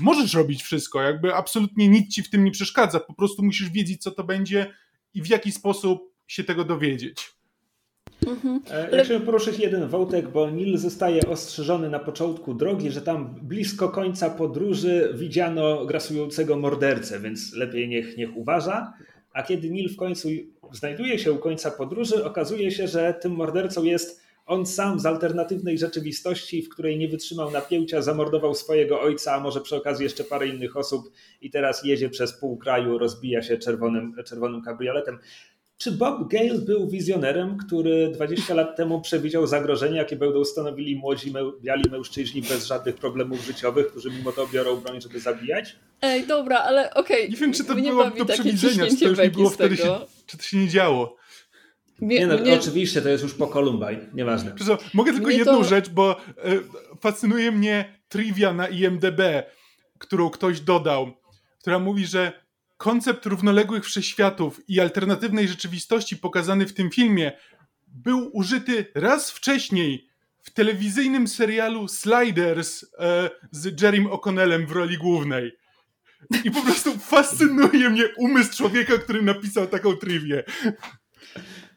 Speaker 4: możesz robić wszystko, jakby absolutnie nic ci w tym nie przeszkadza, po prostu musisz wiedzieć, co to będzie i w jaki sposób się tego dowiedzieć.
Speaker 1: Mhm. E, ja chciałem poruszyć jeden wątek, bo Nil zostaje ostrzeżony na początku drogi, że tam blisko końca podróży widziano grasującego mordercę, więc lepiej niech, niech uważa. A kiedy Nil w końcu znajduje się u końca podróży, okazuje się, że tym mordercą jest on sam z alternatywnej rzeczywistości, w której nie wytrzymał napięcia, zamordował swojego ojca, a może przy okazji jeszcze parę innych osób i teraz jedzie przez pół kraju, rozbija się czerwonym, czerwonym kabrioletem. Czy Bob Gale był wizjonerem, który 20 lat temu przewidział zagrożenia, jakie będą stanowili młodzi, biali mężczyźni bez żadnych problemów życiowych, którzy mimo to biorą broń, żeby zabijać?
Speaker 5: Ej, dobra, ale okej. Okay.
Speaker 4: Nie wiem, czy to było do przewidzenia, czy to już nie było wtedy, się, czy to się nie działo.
Speaker 1: Mnie, nie no, mnie... oczywiście, to jest już po Columbine, nieważne.
Speaker 4: mogę tylko mnie jedną to... rzecz, bo e, fascynuje mnie trivia na IMDB, którą ktoś dodał, która mówi, że koncept równoległych wszechświatów i alternatywnej rzeczywistości pokazany w tym filmie był użyty raz wcześniej w telewizyjnym serialu Sliders e, z Jerrym O'Connellem w roli głównej. I po prostu fascynuje mnie umysł człowieka, który napisał taką trivię.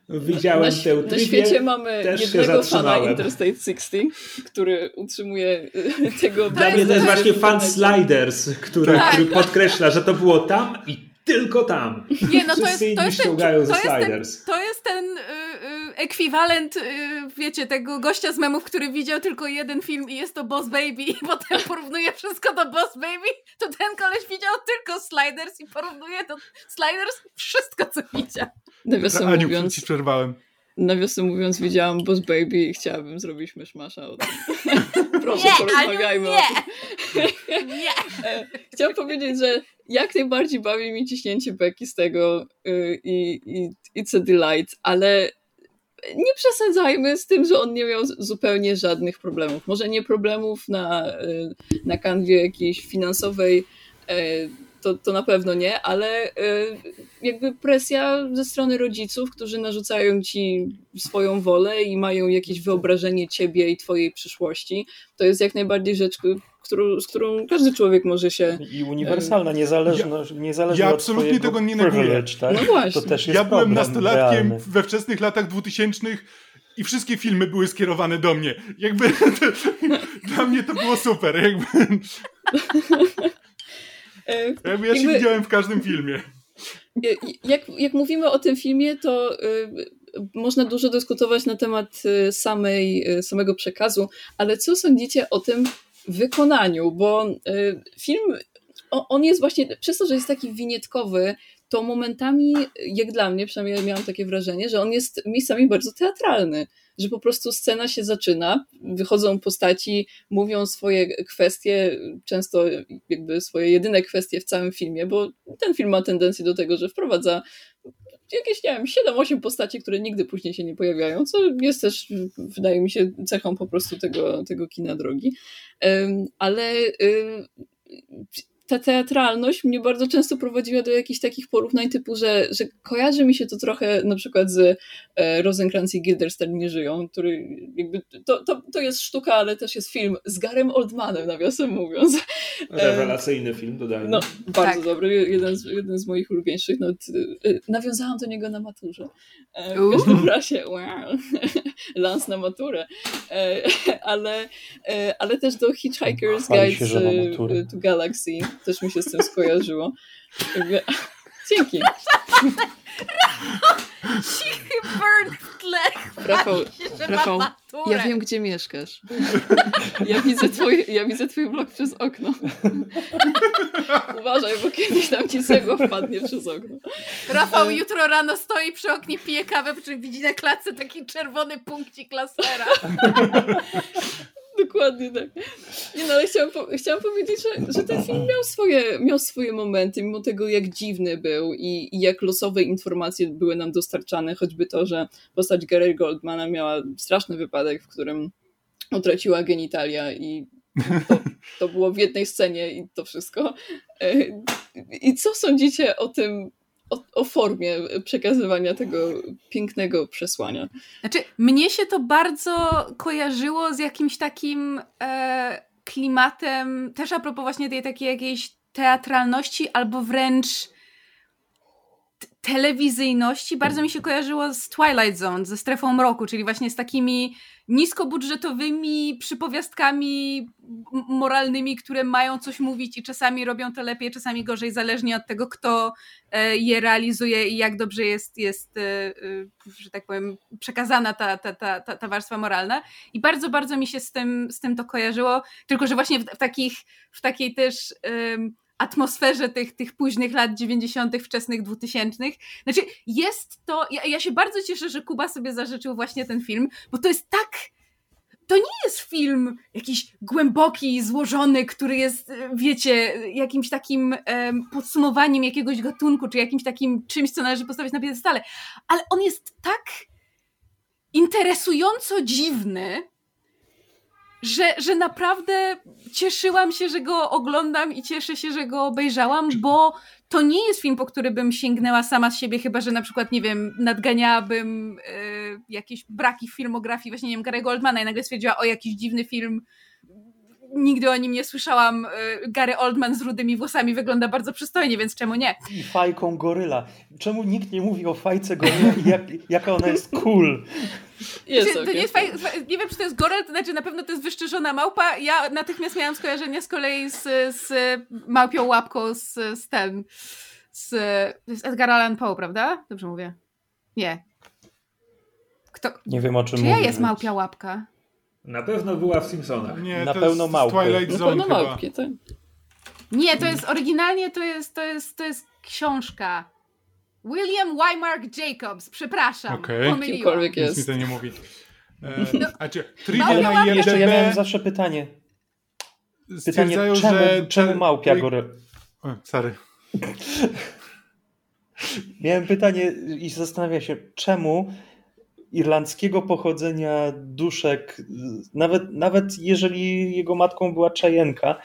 Speaker 1: Widziałem
Speaker 5: na,
Speaker 1: tę
Speaker 5: Na świecie mamy jednego fana Interstate 60, który utrzymuje y, tego...
Speaker 1: Dla mnie to jest właśnie fan Sliders, który, tak. który podkreśla, że to było tam i tylko tam.
Speaker 2: Nie, no to jest, to jest, ten, to, jest ten, to jest ten y, ekwiwalent, y, wiecie, tego gościa z memów, który widział tylko jeden film i jest to Boss Baby i potem porównuje wszystko do Boss Baby, to ten koleś widział tylko Sliders i porównuje do Sliders wszystko, co widział.
Speaker 4: Nawiasem Aniu, mówiąc, ci przerwałem.
Speaker 5: Nawiasem mówiąc, widziałam Boss Baby i chciałabym zrobić myszmasza o tym. Proszę, nie, porozmawiajmy
Speaker 2: Aniu, nie. nie.
Speaker 5: E, chciałam powiedzieć, że jak najbardziej bawi mi ciśnięcie beki z tego y, i, i it's a delight, ale nie przesadzajmy z tym, że on nie miał zupełnie żadnych problemów. Może nie problemów na, y, na kanwie jakiejś finansowej, y, to, to na pewno nie, ale jakby presja ze strony rodziców, którzy narzucają ci swoją wolę i mają jakieś wyobrażenie ciebie i twojej przyszłości, to jest jak najbardziej rzecz, którą, z którą każdy człowiek może się...
Speaker 3: I uniwersalna, niezależna, ja, niezależnie
Speaker 4: ja absolutnie tego nie neguję.
Speaker 3: Tak? No właśnie. To też jest
Speaker 4: ja byłem nastolatkiem realny. we wczesnych latach dwutysięcznych i wszystkie filmy były skierowane do mnie. Jakby dla mnie to było super. E, jakby ja się jakby, widziałem w każdym filmie.
Speaker 5: Jak, jak mówimy o tym filmie, to y, można dużo dyskutować na temat y, samej, y, samego przekazu, ale co sądzicie o tym wykonaniu? Bo film, on jest właśnie, przez to, że jest taki winietkowy, to momentami, jak dla mnie, przynajmniej miałam takie wrażenie, że on jest miejscami bardzo teatralny, że po prostu scena się zaczyna, wychodzą postaci, mówią swoje kwestie, często jakby swoje jedyne kwestie w całym filmie, bo ten film ma tendencję do tego, że wprowadza jakieś, nie wiem, 7-8 postaci, które nigdy później się nie pojawiają, co jest też, wydaje mi się, cechą po prostu tego, tego kina drogi. Ale ta teatralność mnie bardzo często prowadziła do jakichś takich porównań typu, że, że kojarzy mi się to trochę na przykład z e, Rosencrantz i Guildenstern nie żyją, który jakby, to, to, to jest sztuka, ale też jest film z Garem Oldmanem, nawiasem mówiąc.
Speaker 1: Rewelacyjny film, dodajmy.
Speaker 5: No, bardzo tak. dobry, jeden z, jeden z moich ulubieńszych. No, nawiązałam do niego na maturze. W każdym razie, wow, lans na maturę. Ale, ale też do Hitchhiker's Guide to Galaxy też mi się z tym skojarzyło. Dzięki.
Speaker 2: Cichy burn w tle.
Speaker 5: Rafał, Rafał ja wiem, gdzie mieszkasz. Ja widzę, twój, ja widzę twój blok przez okno. Uważaj, bo kiedyś tam ci cegło wpadnie przez okno.
Speaker 2: Rafał jutro rano stoi przy oknie, pije kawę, przy czym widzi na klatce taki czerwony punkcik lasera.
Speaker 5: Dokładnie tak. Nie no, ale chciałam, po chciałam powiedzieć, że, że ten film miał swoje, miał swoje momenty, mimo tego jak dziwny był i, i jak losowe informacje były nam dostarczane, choćby to, że postać Gary Goldmana miała straszny wypadek, w którym utraciła genitalia i to, to było w jednej scenie i to wszystko. E, I co sądzicie o tym, o, o, formie przekazywania tego pięknego przesłania.
Speaker 2: Znaczy, mnie się to bardzo kojarzyło z jakimś takim e, klimatem, też a propos właśnie tej takiej jakiejś teatralności, albo wręcz telewizyjności. Bardzo mi się kojarzyło z Twilight Zone, ze strefą mroku, czyli właśnie z takimi niskobudżetowymi przypowiastkami moralnymi, które mają coś mówić i czasami robią to lepiej, czasami gorzej, zależnie od tego, kto e, je realizuje i jak dobrze jest, jest e, e, że tak powiem, przekazana ta, ta, ta, ta, warstwa moralna. I bardzo, bardzo mi się z tym, z tym to kojarzyło, tylko że właśnie w, w takich, w takiej też atmosferze tych, tych późnych lat 90., wczesnych 2000. Znaczy, jest to. Ja, ja się bardzo cieszę, że Kuba sobie zażyczył właśnie ten film, bo to jest tak to nie jest film jakiś głęboki, złożony, który jest, wiecie, jakimś takim um, podsumowaniem jakiegoś gatunku, czy jakimś takim czymś, co należy postawić na piedestale, ale on jest tak interesująco dziwny, że, że naprawdę cieszyłam się, że go oglądam i cieszę się, że go obejrzałam, bo to nie jest film, po który bym sięgnęła sama z siebie, chyba że na przykład, nie wiem, nadganiałabym y, jakieś braki w filmografii, właśnie, nie wiem, Gary Goldmana i nagle stwierdziła, o, jakiś dziwny film, nigdy o nim nie słyszałam. Y, Gary Oldman z rudymi włosami wygląda bardzo przystojnie, więc czemu nie?
Speaker 3: I fajką goryla. Czemu nikt nie mówi o fajce goryla i jak, jaka ona jest cool?
Speaker 2: Jest, okay. to nie, jest faj... nie wiem, czy to jest gorel, to znaczy na pewno to jest wyszczerzona małpa. Ja natychmiast miałam skojarzenie z kolei z, z małpią łapką z, z ten, z, z Edgar Allan Poe, prawda? Dobrze mówię? Nie.
Speaker 3: Kto... Nie wiem, o czym.
Speaker 2: Czyja jest małpia łapka?
Speaker 1: Na pewno była w Simpsonach.
Speaker 4: Nie, na pewno małpy.
Speaker 5: Na pewno małpki, tak.
Speaker 2: Nie, to jest oryginalnie to jest, to jest, to jest książka. William Wymark Jacobs, przepraszam, okay. pomyliłam.
Speaker 4: jest. Nic mi to nie mówi. E, no, a czy, trivia na
Speaker 3: IMDb... Jeszcze ja miałem zawsze pytanie. Pytanie, czemu, że... czemu małpia gory...
Speaker 4: O, sorry.
Speaker 3: miałem pytanie i zastanawiam się, czemu irlandzkiego pochodzenia duszek, nawet, nawet jeżeli jego matką była Czajenka,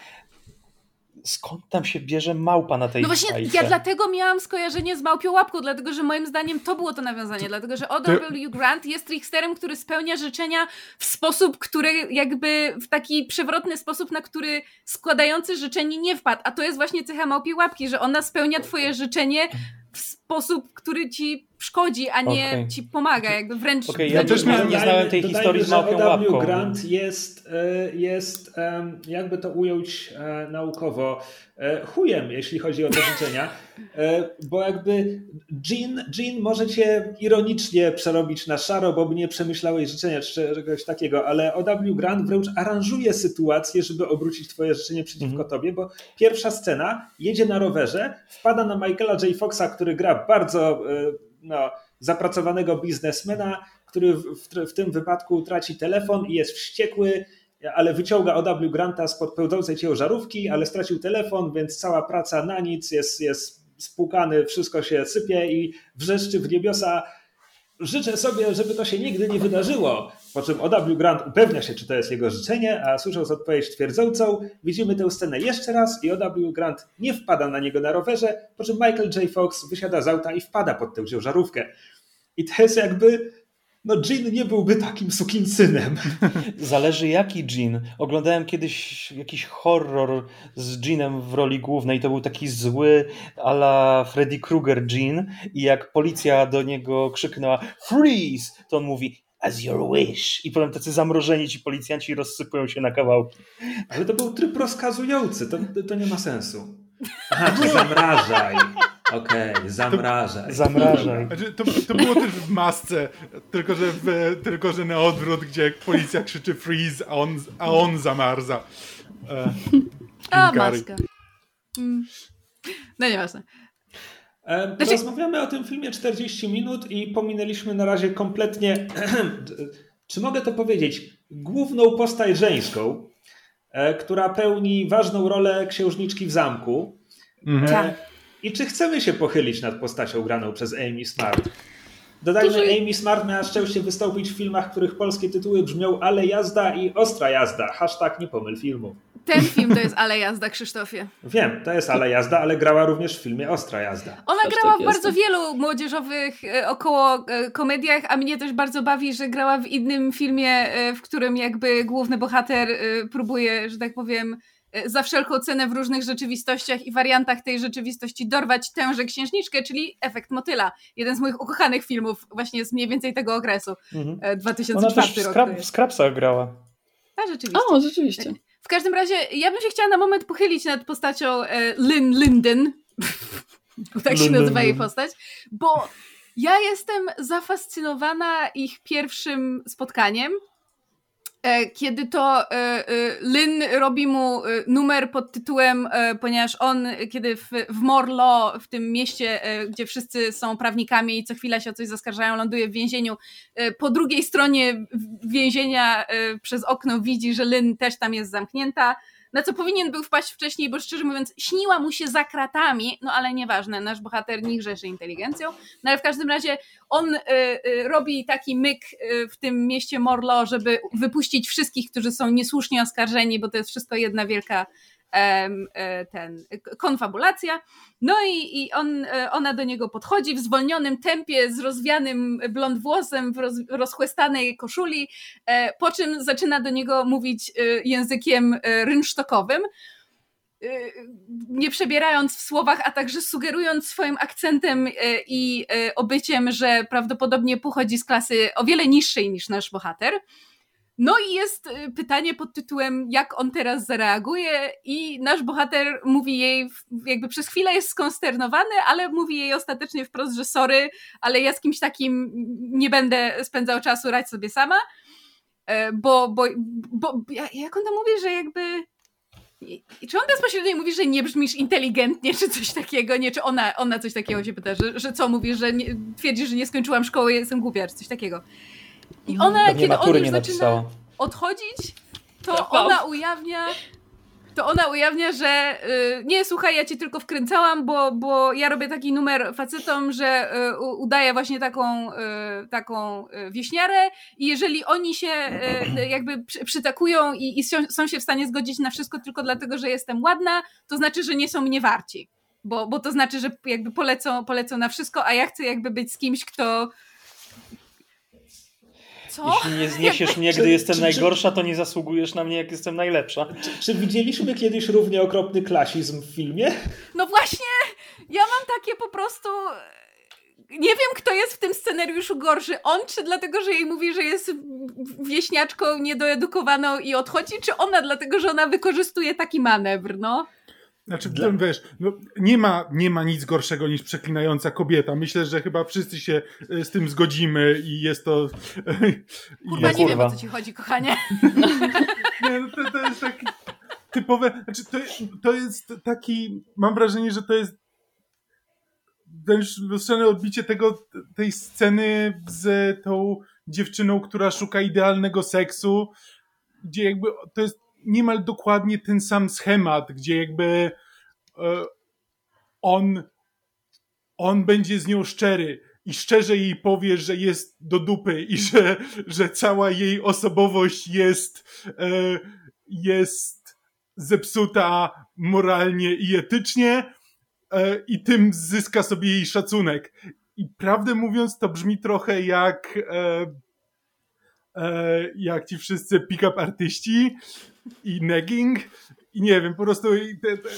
Speaker 3: skąd tam się bierze małpa na tej
Speaker 2: No właśnie,
Speaker 3: fajce?
Speaker 2: ja dlatego miałam skojarzenie z małpią łapką, dlatego że moim zdaniem to było to nawiązanie, to, dlatego że O.W. Grant jest tricksterem, który spełnia życzenia w sposób, który jakby w taki przewrotny sposób, na który składający życzenie nie wpadł, a to jest właśnie cecha małpiej łapki, że ona spełnia twoje życzenie w sposób, który ci szkodzi, a nie okay. ci pomaga, jakby wręcz...
Speaker 3: Okay, ja też nie, nie znałem tej historii z małpią łapką.
Speaker 1: Grant jest, e, jest, jakby to ująć e, naukowo, e, chujem, jeśli chodzi o te życzenia, bo jakby Jean, Jean może cię ironicznie przerobić na szaro, bo by nie przemyślałeś życzenia czy czegoś takiego, ale O.W. Grant wręcz aranżuje sytuację, żeby obrócić twoje życzenie przeciwko mm -hmm. tobie, bo pierwsza scena, jedzie na rowerze, wpada na Michaela J. Foxa, który gra bardzo no, zapracowanego biznesmena, który w, w, tym wypadku traci telefon i jest wściekły, ale wyciąga O.W. Granta spod pełdzącej ciężarówki, ale stracił telefon, więc cała praca na nic, jest, jest spłukany, wszystko się sypie i wrzeszczy w niebiosa życzę sobie, żeby to się nigdy nie wydarzyło. Po czym O.W. Grant upewnia się, czy to jest jego życzenie, a słysząc odpowiedź twierdzącą, widzimy tę scenę jeszcze raz i O.W. Grant nie wpada na niego na rowerze, po czym Michael J. Fox wysiada z auta i wpada pod tę ciężarówkę. I to jest jakby no Jean nie byłby takim sukinsynem.
Speaker 3: Zależy jaki Jean. Oglądałem kiedyś jakiś horror z Jeanem w roli głównej. To był taki zły ala Freddy Krueger Jean i jak policja do niego krzyknęła freeze, to on mówi as your wish i potem tacy zamrożeni ci policjanci rozsypują się na kawałki.
Speaker 1: Ale to był tryb rozkazujący, to, to nie ma sensu. Aha, zamrażaj. Okej, okay, zamrażaj.
Speaker 3: Zamrażaj.
Speaker 4: Znaczy, to, to było też w masce, tylko że, w, tylko że na odwrót, gdzie policja krzyczy freeze, a on, a on zamarza.
Speaker 2: E, a, maska. Mm. No nieważne.
Speaker 1: E, znaczy... Rozmawiamy o tym filmie 40 minut i pominęliśmy na razie kompletnie, czy mogę to powiedzieć, główną postać żeńską, e, która pełni ważną rolę księżniczki w zamku. Mhm. Tak. I czy chcemy się pochylić nad postacią graną przez Amy Smart? Dodajmy, że Amy Smart miała szczęście wystąpić w filmach, których polskie tytuły brzmią Ale jazda i Ostra jazda. Hashtag nie pomyl filmu.
Speaker 2: Ten film to jest Ale jazda, Krzysztofie.
Speaker 1: Wiem, to jest Ale jazda, ale grała również w filmie Ostra jazda.
Speaker 2: Ona Hashtag grała w bardzo wielu młodzieżowych e, około e, komediach, a mnie też bardzo bawi, że grała w innym filmie, e, w którym jakby główny bohater próbuje, że tak powiem, za wszelką cenę w różnych rzeczywistościach i wariantach tej rzeczywistości dorwać tęże księżniczkę, czyli efekt motyla. Jeden z moich ukochanych filmów właśnie z mniej więcej tego okresu. Mhm. 2004
Speaker 3: Ona też w Scrapsach grała.
Speaker 2: A, rzeczywiście.
Speaker 5: O, rzeczywiście.
Speaker 2: W każdym razie, ja bym się chciała na moment pochylić nad postacią e, Lynn Linden, tak się nazywa jej postać, bo ja jestem zafascynowana ich pierwszym spotkaniem, E, kiedy to e, e, Lynn robi mu numer pod tytułem, ponieważ on, kiedy w, w Morlo, w tym mieście, gdzie wszyscy są prawnikami i co chwila się o coś zaskarżają, ląduje w więzieniu, po drugiej stronie więzienia przez okno widzi, że Lynn też tam jest zamknięta, na co powinien był wpaść wcześniej, bo szczerze mówiąc, śniła mu się za kratami, no ale nieważne, nasz bohater nie grzeszy inteligencją. No ale w każdym razie on y, y, robi taki myk y, w tym mieście Morlo, żeby wypuścić wszystkich, którzy są niesłusznie oskarżeni, bo to jest wszystko jedna wielka ten, konfabulacja. No i, i on, e, ona do niego podchodzi w zwolnionym tempie, z rozwianym blond włosem, w roz, rozchłestanej koszuli, e, po czym zaczyna do niego mówić językiem rynsztokowym nie przebierając w słowach, a także sugerując swoim akcentem i obyciem, że prawdopodobnie pochodzi z klasy o wiele niższej niż nasz bohater. No i jest y, pytanie pod tytułem, jak on teraz zareaguje, i nasz bohater mówi jej, jakby przez chwilę jest skonsternowany, ale mówi jej ostatecznie wprost, że sorry, ale ja z kimś takim nie będę spędzał czasu, radź sobie sama. E, bo, bo, bo jak on to mówi, że jakby. Czy on bezpośrednio mówi, że nie brzmisz inteligentnie, czy coś takiego? Nie, czy ona, ona coś takiego się pyta, że, że co mówi, że nie, twierdzi, że nie skończyłam szkoły, jestem głupia, czy coś takiego. I ona, Pewnie kiedy on już zaczyna odchodzić, to ona ujawnia, to ona ujawnia, że y, nie, słuchaj, ja cię tylko wkręcałam, bo, bo ja robię taki numer facetom, że y, udaję właśnie taką, y, taką y, wieśniarę i jeżeli oni się y, jakby przy, przytakują i, i są się w stanie zgodzić na wszystko tylko dlatego, że jestem ładna, to znaczy, że nie są mnie warci. Bo, bo to znaczy, że jakby polecą, polecą na wszystko, a ja chcę jakby być z kimś, kto, co?
Speaker 3: Jeśli nie zniesiesz mnie, gdy jestem czy, najgorsza, to nie zasługujesz na mnie, jak jestem najlepsza.
Speaker 1: Czy, czy, widzieliśmy kiedyś równie okropny klasizm w filmie?
Speaker 2: No właśnie, ja mam takie po prostu... Nie wiem, kto jest w tym scenariuszu gorszy. On, czy dlatego, że jej mówi, że jest wieśniaczką niedoedukowaną i odchodzi, czy ona, dlatego, że ona wykorzystuje taki manewr, no?
Speaker 4: Znaczy, Dla... wiesz, no, nie, ma, nie ma nic gorszego niż przeklinająca kobieta. Myślę, że chyba wszyscy się e, z tym zgodzimy i jest to...
Speaker 2: Kurwa, jest... nie wiem, o co ci chodzi, kochanie.
Speaker 4: nie, no to, to jest taki typowe... Znaczy, to, to jest taki... Mam wrażenie, że to jest wręcz lustrzane odbicie tego, tej sceny z tą dziewczyną, która szuka idealnego seksu, gdzie jakby to jest niemal dokładnie ten sam schemat, gdzie jakby e, on, on będzie z nią szczery i szczerze jej powie, że jest do dupy i że, że cała jej osobowość jest, e, jest zepsuta moralnie i etycznie e, i tym zyska sobie jej szacunek. I prawdę mówiąc, to brzmi trochę jak jak ci wszyscy pick-up artyści i negging i nie wiem, po prostu te, te,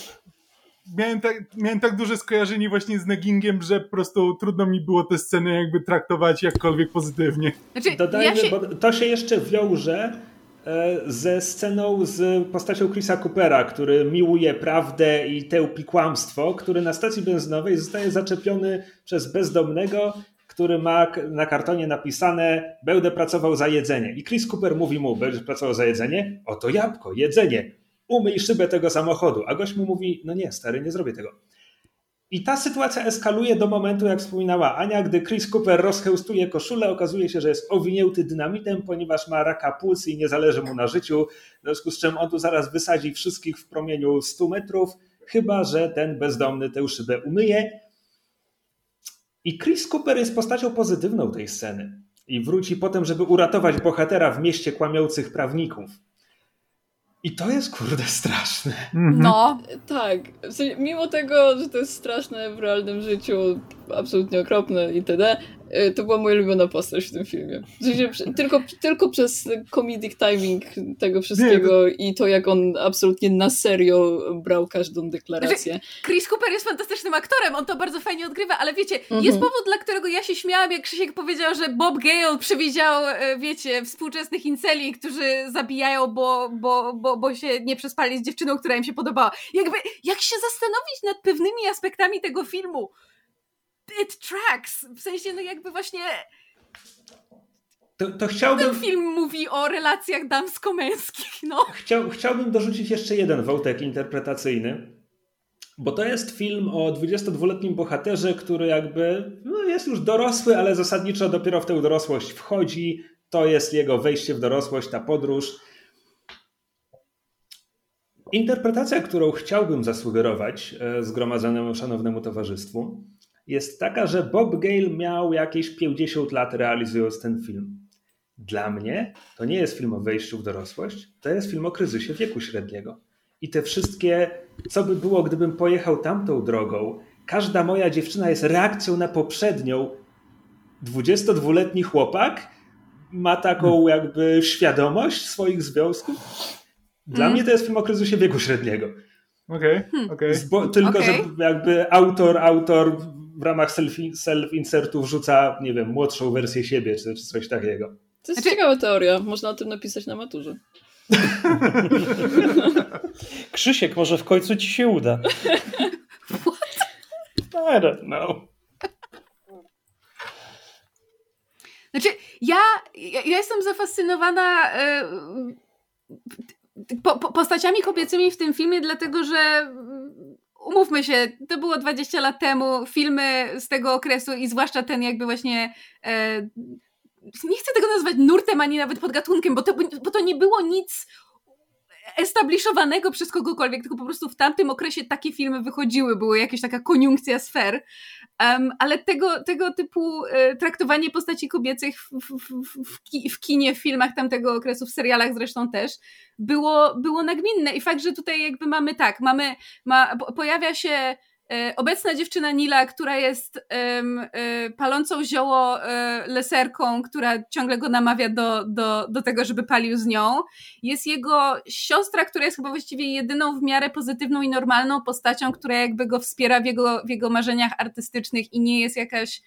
Speaker 4: miałem, tak, miałem tak duże skojarzenie właśnie z neggingiem, że po prostu trudno mi było te sceny jakby traktować jakkolwiek pozytywnie.
Speaker 1: Znaczy, Dodajmy, ja się... bo to się jeszcze wiąże e, ze sceną z postacią Chrisa Coopera, który miłuje prawdę i tełpi kłamstwo, który na stacji benzynowej zostaje zaczepiony przez bezdomnego, który ma na kartonie napisane będę pracował za jedzenie. I Chris Cooper mówi mu, będziesz pracował za jedzenie? Oto jabłko, jedzenie umyj szybę tego samochodu. A gość mu mówi, no nie, stary, nie zrobię tego. I ta sytuacja eskaluje do momentu, jak wspominała Ania, gdy Chris Cooper rozchełstuje koszulę, okazuje się, że jest owinięty dynamitem, ponieważ ma raka płuc i nie zależy mu na życiu, w związku z czym on tu zaraz wysadzi wszystkich w promieniu 100 metrów, chyba że ten bezdomny tę szybę umyje. I Chris Cooper jest postacią pozytywną tej sceny i wróci potem, żeby uratować bohatera w mieście kłamiących prawników. I to jest kurde straszne.
Speaker 2: Mhm. No.
Speaker 5: Tak. W sensie, mimo tego, że to jest straszne w realnym życiu, absolutnie okropne itd., to była moja ulubiona postać w tym filmie. Tylko, tylko przez comedic timing tego wszystkiego nie, to... i to, jak on absolutnie na serio brał każdą deklarację. Znaczy,
Speaker 2: Chris Cooper jest fantastycznym aktorem, on to bardzo fajnie odgrywa, ale wiecie, mhm. jest powód, dla którego ja się śmiałam, jak Krzysiek powiedział, że Bob Gale przewidział, e, wiecie, współczesnych inceli, którzy zabijają, bo, bo, bo, bo się nie przespali z dziewczyną, która im się podobała. Jakby, jak się zastanowić nad pewnymi aspektami tego filmu, it tracks. W sensie, no jakby właśnie...
Speaker 1: To, to chciałbym...
Speaker 2: Ten film mówi o relacjach damsko-męskich, no.
Speaker 1: Chciał, chciałbym dorzucić jeszcze jeden wątek interpretacyjny, bo to jest film o 22-letnim bohaterze, który jakby no jest już dorosły, ale zasadniczo dopiero w tę dorosłość wchodzi. To jest jego wejście w dorosłość, ta podróż. Interpretacja, którą chciałbym zasugerować e, zgromadzonemu szanownemu towarzystwu, jest taka, że Bob Gale miał jakieś 50 lat realizując ten film. Dla mnie to nie jest film o wejściu w dorosłość, to jest film o kryzysie wieku średniego. I te wszystkie, co by było, gdybym pojechał tamtą drogą, każda moja dziewczyna jest reakcją na poprzednią. 22-letni chłopak ma taką hmm. jakby świadomość swoich związków. Dla hmm. mnie to jest film o kryzysie wieku średniego.
Speaker 4: Okej, okay, okej.
Speaker 1: Okay. Tylko, okay. że jakby autor, autor w ramach self-insertu wrzuca, nie wiem, młodszą wersję siebie, czy, coś takiego.
Speaker 5: To jest znaczy... ciekawa teoria. Można o tym napisać na maturze.
Speaker 3: Krzysiek, może w końcu ci się uda.
Speaker 2: What?
Speaker 1: I don't know.
Speaker 2: Znaczy, ja, ja, ja jestem zafascynowana e, po, po, postaciami kobiecymi w tym filmie, dlatego że umówmy się, to było 20 lat temu, filmy z tego okresu i zwłaszcza ten jakby właśnie e, nie chcę tego nazwać nurtem, ani nawet podgatunkiem, bo to, bo to nie było nic establiszowanego przez kogokolwiek, tylko po prostu w tamtym okresie takie filmy wychodziły, była jakaś taka koniunkcja sfer, um, ale tego, tego typu e, traktowanie postaci kobiecych w, w, w, w, kinie, w filmach tamtego okresu, w serialach zresztą też, było, było nagminne. I fakt, że tutaj jakby mamy tak, mamy, ma, pojawia się obecna dziewczyna Nila, która jest um, palącą zioło e, leserką, która ciągle go namawia do, do, do tego, żeby palił z nią. Jest jego siostra, która jest chyba właściwie jedyną w miarę pozytywną i normalną postacią, która jakby go wspiera w jego, w jego marzeniach artystycznych i nie jest jakaś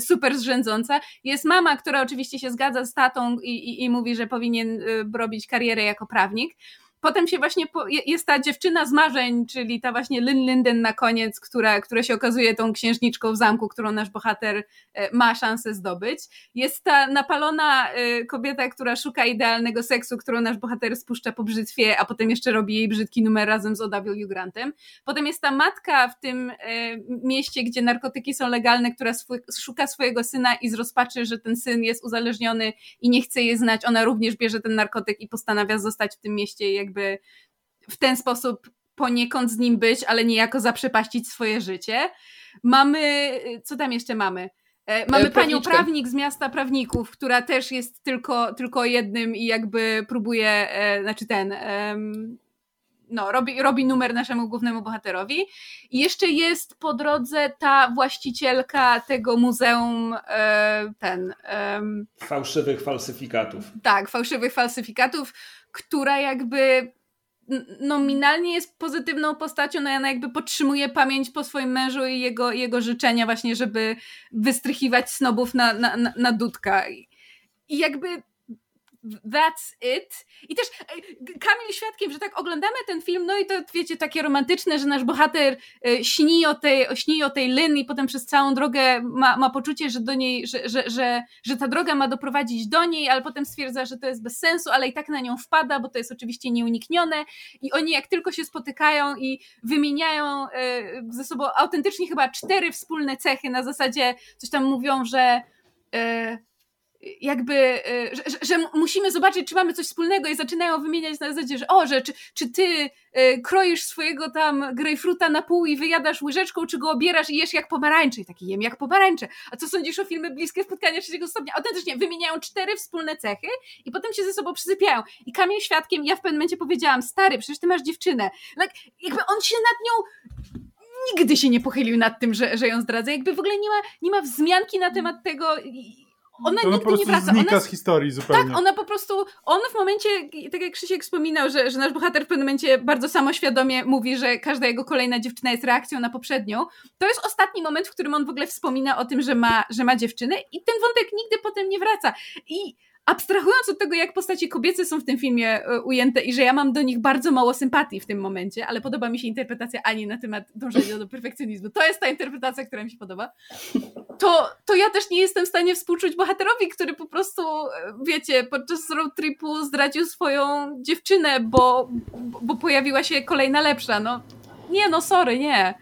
Speaker 2: super zrzędząca. Jest mama, która oczywiście się zgadza z tatą i, i, i mówi, że powinien robić karierę jako prawnik potem się właśnie, po, jest ta dziewczyna z marzeń, czyli ta właśnie Lynn Linden na koniec, która, która się okazuje tą księżniczką w zamku, którą nasz bohater e, ma szansę zdobyć. Jest ta napalona e, kobieta, która szuka idealnego seksu, którą nasz bohater spuszcza po brzytwie, a potem jeszcze robi jej brzydki numer razem z O.W. Grantem. Potem jest ta matka w tym e, mieście, gdzie narkotyki są legalne, która swój, szuka swojego syna i z rozpaczy, że ten syn jest uzależniony i nie chce je znać, ona również bierze ten narkotyk i postanawia zostać w tym mieście jak jakby w ten sposób poniekąd z nim być, ale niejako zaprzepaścić swoje życie. Mamy, co tam jeszcze mamy? E, mamy e, panią prawnik z miasta prawników, która też jest tylko, tylko jednym i jakby próbuje, e, znaczy ten, no, robi, robi numer naszemu głównemu bohaterowi. I jeszcze jest po drodze ta właścicielka tego muzeum, e, ten. E,
Speaker 1: fałszywych falsyfikatów.
Speaker 2: Tak, fałszywych falsyfikatów, która jakby nominalnie jest pozytywną postacią, no ona jakby podtrzymuje pamięć po swoim mężu i jego, jego życzenia właśnie, żeby wystrychiwać snobów na, na, na, na dudka. I jakby that's it. I też e, Kamil świadkiem, że tak oglądamy ten film, no i to wiecie, takie romantyczne, że nasz bohater e, śni o tej, śni o tej Lynn i potem przez całą drogę ma, ma poczucie, że do niej, że, że, że, że ta droga ma doprowadzić do niej, ale potem stwierdza, że to jest bez sensu, ale i tak na nią wpada, bo to jest oczywiście nieuniknione i oni jak tylko się spotykają i wymieniają e, ze sobą autentycznie chyba cztery wspólne cechy na zasadzie coś tam mówią, że jakby, e, że, że, musimy zobaczyć, czy mamy coś wspólnego i zaczynają wymieniać na zasadzie, że o, że czy, czy ty e, kroisz swojego tam grejpfruta na pół i wyjadasz łyżeczką, czy go obierasz i jesz jak pomarańcze. I taki jem jak pomarańcze. A co sądzisz o filmy Bliskie Spotkania trzeciego stopnia? Autentycznie wymieniają cztery wspólne cechy i potem się ze sobą przysypiają. I Kamil Świadkiem, ja w pewnym momencie powiedziałam, stary, przecież ty masz dziewczynę. Like, jakby on się nad nią nigdy się nie pochylił nad tym, że, że ją zdradza. Jakby w ogóle nie ma, nie ma wzmianki na temat tego ona
Speaker 4: to
Speaker 2: nigdy nie wraca.
Speaker 4: znika
Speaker 2: ona,
Speaker 4: z historii zupełnie.
Speaker 2: Tak, ona po prostu, on w momencie, tak jak Krzysiek wspominał, że, że nasz bohater w pewnym momencie bardzo samoświadomie mówi, że każda jego kolejna dziewczyna jest reakcją na poprzednią, to jest ostatni moment, w którym on w ogóle wspomina o tym, że ma, że ma dziewczynę i ten wątek nigdy potem nie wraca. I abstrahując od tego, jak postacie kobiece są w tym filmie e, ujęte i że ja mam do nich bardzo mało sympatii w tym momencie, ale podoba mi się interpretacja Ani na temat dążenia do perfekcjonizmu. To jest ta interpretacja, która mi się podoba. To, to ja też nie jestem w stanie współczuć bohaterowi, który po prostu, e, wiecie, podczas road tripu zdradził swoją dziewczynę, bo, bo pojawiła się kolejna lepsza. No nie, no sorry, nie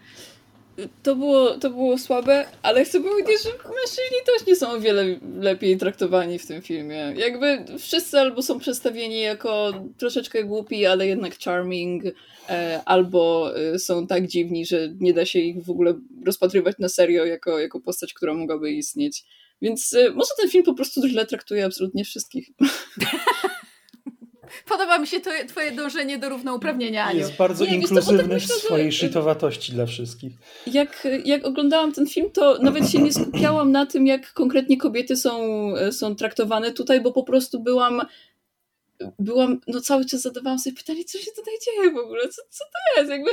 Speaker 5: to było, to było słabe, ale chcę powiedzieć, że mężczyźni też nie są o wiele lepiej traktowani w tym filmie. Jakby wszyscy albo są przedstawieni jako troszeczkę głupi, ale jednak charming, e, albo e, są tak dziwni, że nie da się ich w ogóle rozpatrywać na serio jako, jako postać, która mogłaby istnieć. Więc e, może ten film po prostu źle traktuje absolutnie wszystkich.
Speaker 2: Podoba mi się to, twoje dążenie do równouprawnienia, Aniu.
Speaker 3: Jest bardzo nie, inkluzywny w swojej shitowatości dla wszystkich.
Speaker 5: Jak, jak oglądałam ten film, to nawet się nie skupiałam na tym, jak konkretnie kobiety są, są traktowane tutaj, bo po prostu byłam byłam, no cały czas zadawałam sobie pytanie, co się tutaj dzieje w ogóle, co, co to jest? Jakby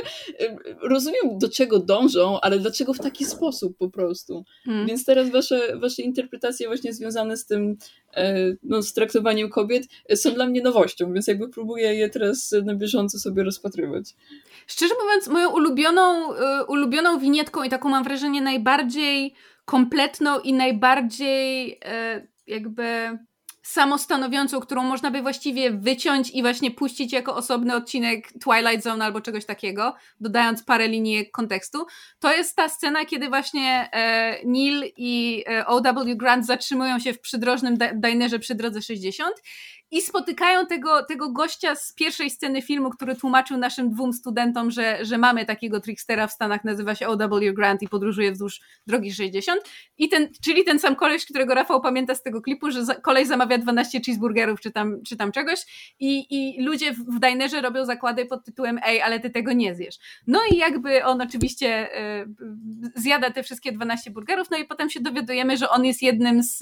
Speaker 5: rozumiem, do czego dążą, ale dlaczego w taki sposób po prostu. Hmm. Więc teraz wasze, wasze interpretacje właśnie związane z tym, e, no, z traktowaniem kobiet e, są dla mnie nowością, więc jakby próbuję je teraz na bieżąco sobie rozpatrywać.
Speaker 2: Szczerze mówiąc, moją ulubioną, e, ulubioną winietką i taką mam wrażenie najbardziej kompletną i najbardziej jakby samostanowiącą, którą można by właściwie wyciąć i właśnie puścić jako osobny odcinek Twilight Zone albo czegoś takiego, dodając parę linii kontekstu, to jest ta scena, kiedy właśnie e, Neil i e, O.W. Grant zatrzymują się w przydrożnym dinerze przy drodze 60 i spotykają tego, tego gościa z pierwszej sceny filmu, który tłumaczył naszym dwóm studentom, że, że mamy takiego trickstera w Stanach, nazywa się O.W. Grant i podróżuje wzdłuż drogi 60. I ten, czyli ten sam koleś, którego Rafał pamięta z tego klipu, że za, kolej zamawia 12 cheeseburgerów czy tam, czy tam czegoś i, i ludzie w, w dinerze robią zakłady pod tytułem ej, ale ty tego nie zjesz. No i jakby on oczywiście y, zjada te wszystkie 12 burgerów, no i potem się dowiadujemy, że on jest jednym z,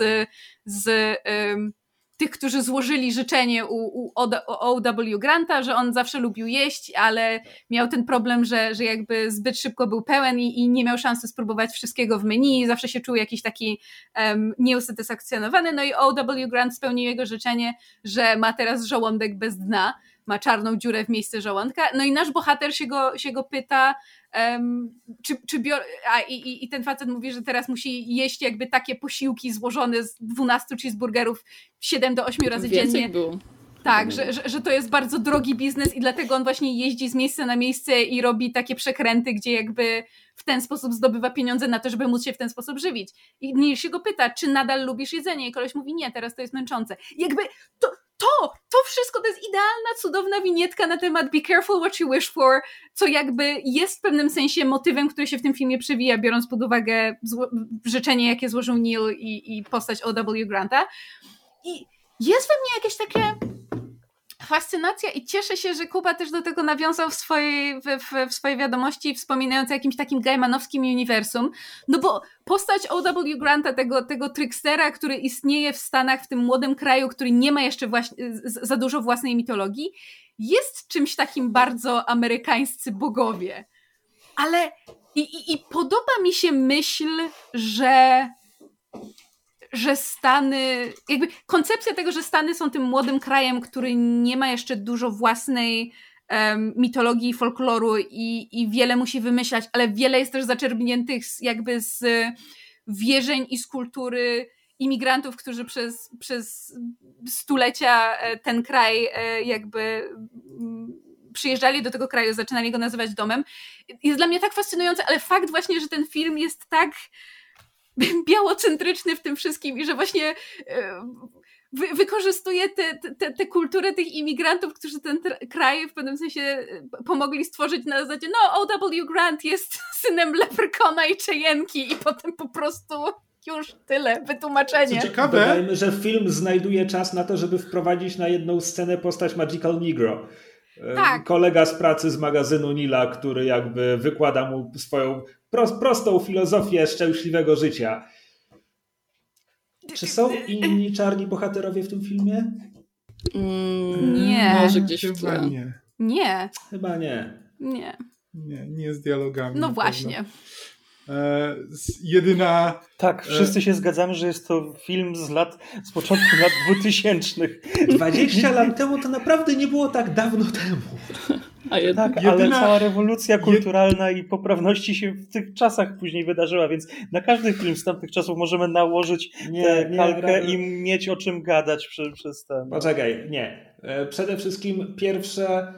Speaker 2: z y, tych, którzy złożyli życzenie u, u O.W. Granta, że on zawsze lubił jeść, ale miał ten problem, że, że jakby zbyt szybko był pełen i, i nie miał szansy spróbować wszystkiego w menu i zawsze się czuł jakiś taki um, nieusatysfakcjonowany. No i O.W. Grant spełnił jego życzenie, że ma teraz żołądek bez dna, ma czarną dziurę w miejsce żołądka. No i nasz bohater się go, się go pyta, Um, czy, czy bior... A, i, i ten facet mówi, że teraz musi jeść jakby takie posiłki złożone z 12 cheeseburgerów 7 do 8 razy
Speaker 5: Więcej
Speaker 2: dziennie.
Speaker 5: Było.
Speaker 2: Tak, że, że, że to jest bardzo drogi biznes i dlatego on właśnie jeździ z miejsca na miejsce i robi takie przekręty, gdzie jakby w ten sposób zdobywa pieniądze na to, żeby móc się w ten sposób żywić. I Neil się go pyta, czy nadal lubisz jedzenie? I koleś mówi, nie, teraz to jest męczące. I jakby to, to, to wszystko to jest idealna, cudowna winietka na temat be careful what you wish for, co jakby jest w pewnym sensie motywem, który się w tym filmie przewija, biorąc pod uwagę życzenie, jakie złożył Neil i, i postać O.W. Granta. I jest we mnie jakieś takie fascynacja i cieszę się, że Kuba też do tego nawiązał w swojej, w, w, w swojej wiadomości, wspominając o jakimś takim gaimanowskim uniwersum, no bo postać O.W. Granta, tego, tego trickstera, który istnieje w Stanach, w tym młodym kraju, który nie ma jeszcze za dużo własnej mitologii, jest czymś takim bardzo amerykańscy bogowie. Ale i, i, i podoba mi się myśl, że że Stany, jakby koncepcja tego, że Stany są tym młodym krajem, który nie ma jeszcze dużo własnej um, mitologii folkloru i, i wiele musi wymyślać, ale wiele jest też zaczerpniętych z, jakby z wierzeń i z kultury imigrantów, którzy przez, przez stulecia e, ten kraj e, jakby mm, przyjeżdżali do tego kraju, zaczynali go nazywać domem. Jest dla mnie tak fascynujące, ale fakt właśnie, że ten film jest tak białocentryczny w tym wszystkim i że właśnie e, wy, wykorzystuje tę te, te, te kulturę tych imigrantów, którzy ten kraj w pewnym sensie e, pomogli stworzyć na zasadzie no O.W. Grant jest synem Leprechauна i Cheyenki i potem po prostu już tyle, wytłumaczenie.
Speaker 1: Co ciekawe, Dodajmy, że film znajduje czas na to, żeby wprowadzić na jedną scenę postać Magical Negro. E, tak. Kolega z pracy z magazynu Nila, który jakby wykłada mu swoją prostą filozofię szczęśliwego życia. Czy są inni czarni bohaterowie w tym filmie?
Speaker 2: Mm, nie.
Speaker 5: Może gdzieś
Speaker 4: Chyba nie.
Speaker 2: Nie.
Speaker 1: Chyba nie.
Speaker 2: Nie.
Speaker 4: Nie, nie z dialogami.
Speaker 2: No właśnie.
Speaker 4: E, jedyna.
Speaker 3: Tak, wszyscy się zgadzamy, że jest to film z lat, z początku lat 2000.
Speaker 1: 20 lat temu to naprawdę nie było tak dawno temu.
Speaker 3: A jed... Tak, jedyna... ale cała rewolucja kulturalna i poprawności się w tych czasach później wydarzyła, więc na każdy film z tamtych czasów możemy nałożyć nie, tę nie, kalkę i mieć o czym gadać przez, przez ten.
Speaker 1: Poczekaj, nie. E, przede wszystkim pierwsza,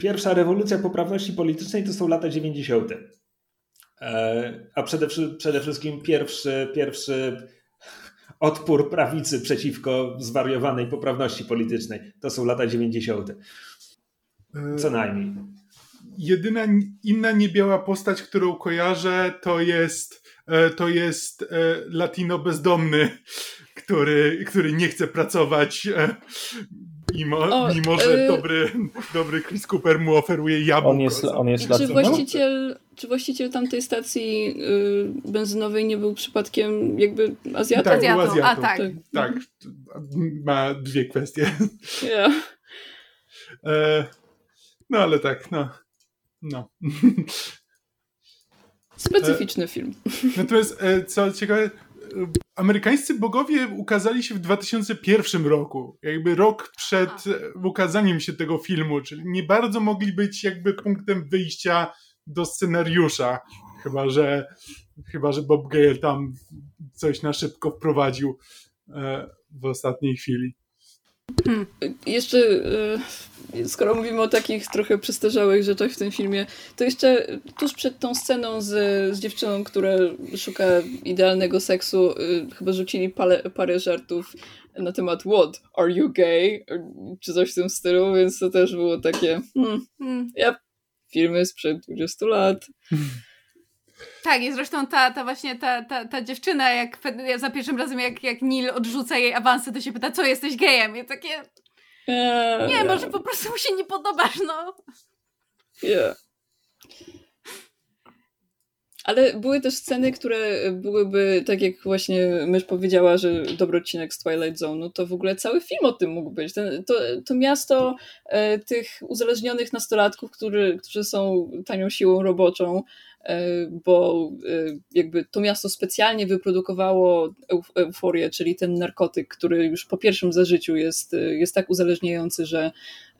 Speaker 1: pierwsza rewolucja poprawności politycznej to są lata 90. E, a przede, przede wszystkim pierwszy, pierwszy odpór prawicy przeciwko zwariowanej poprawności politycznej to są lata 90. Co e, najmniej.
Speaker 4: Jedyna inna niebiała postać, którą kojarzę, to jest, e, to jest latino bezdomny, który, który nie chce pracować Mimo, o, mimo że y... dobry, dobry Chris Cooper mu oferuje jabłko.
Speaker 3: On jest, on jest
Speaker 5: czy, właściciel, czy właściciel tamtej stacji y, benzynowej nie był przypadkiem jakby Azjatą?
Speaker 4: Tak,
Speaker 2: Azjatą.
Speaker 4: Azjatą.
Speaker 2: A, tak.
Speaker 4: tak. Ma dwie kwestie.
Speaker 5: Yeah.
Speaker 4: E, no ale tak, no. no.
Speaker 5: Specyficzny film.
Speaker 4: Natomiast e, co ciekawe, amerykańscy bogowie ukazali się w 2001 roku, jakby rok przed ukazaniem się tego filmu, czyli nie bardzo mogli być jakby punktem wyjścia do scenariusza, chyba że, chyba, że Bob Gale tam coś na szybko wprowadził e, w ostatniej chwili.
Speaker 5: Hmm. Jeszcze, e, skoro mówimy o takich trochę przestarzałych rzeczach w tym filmie, to jeszcze tuż przed tą sceną z, z dziewczyną, która szuka idealnego seksu, e, chyba rzucili parę, parę żartów na temat what? Are you gay? Czy coś w tym stylu, więc to też było takie hmm, hmm, ja filmy sprzed 20 lat.
Speaker 2: Tak, i zresztą ta, ta właśnie ta, ta, ta dziewczyna, jak za pierwszym razem, jak, jak Neil odrzuca jej awansy, to się pyta, co jesteś gejem? I takie. Yeah, nie, yeah. może po prostu mu się nie podobasz, no.
Speaker 5: Yeah. Ale były też sceny, które byłyby, tak jak właśnie mysz powiedziała, że dobry odcinek z Twilight Zone, no to w ogóle cały film o tym mógł być. Ten, to, to miasto e, tych uzależnionych nastolatków, który, którzy są tanią siłą roboczą, E, bo e, jakby to miasto specjalnie wyprodukowało euforię, czyli ten narkotyk, który już po pierwszym zażyciu jest, jest tak uzależniający, że,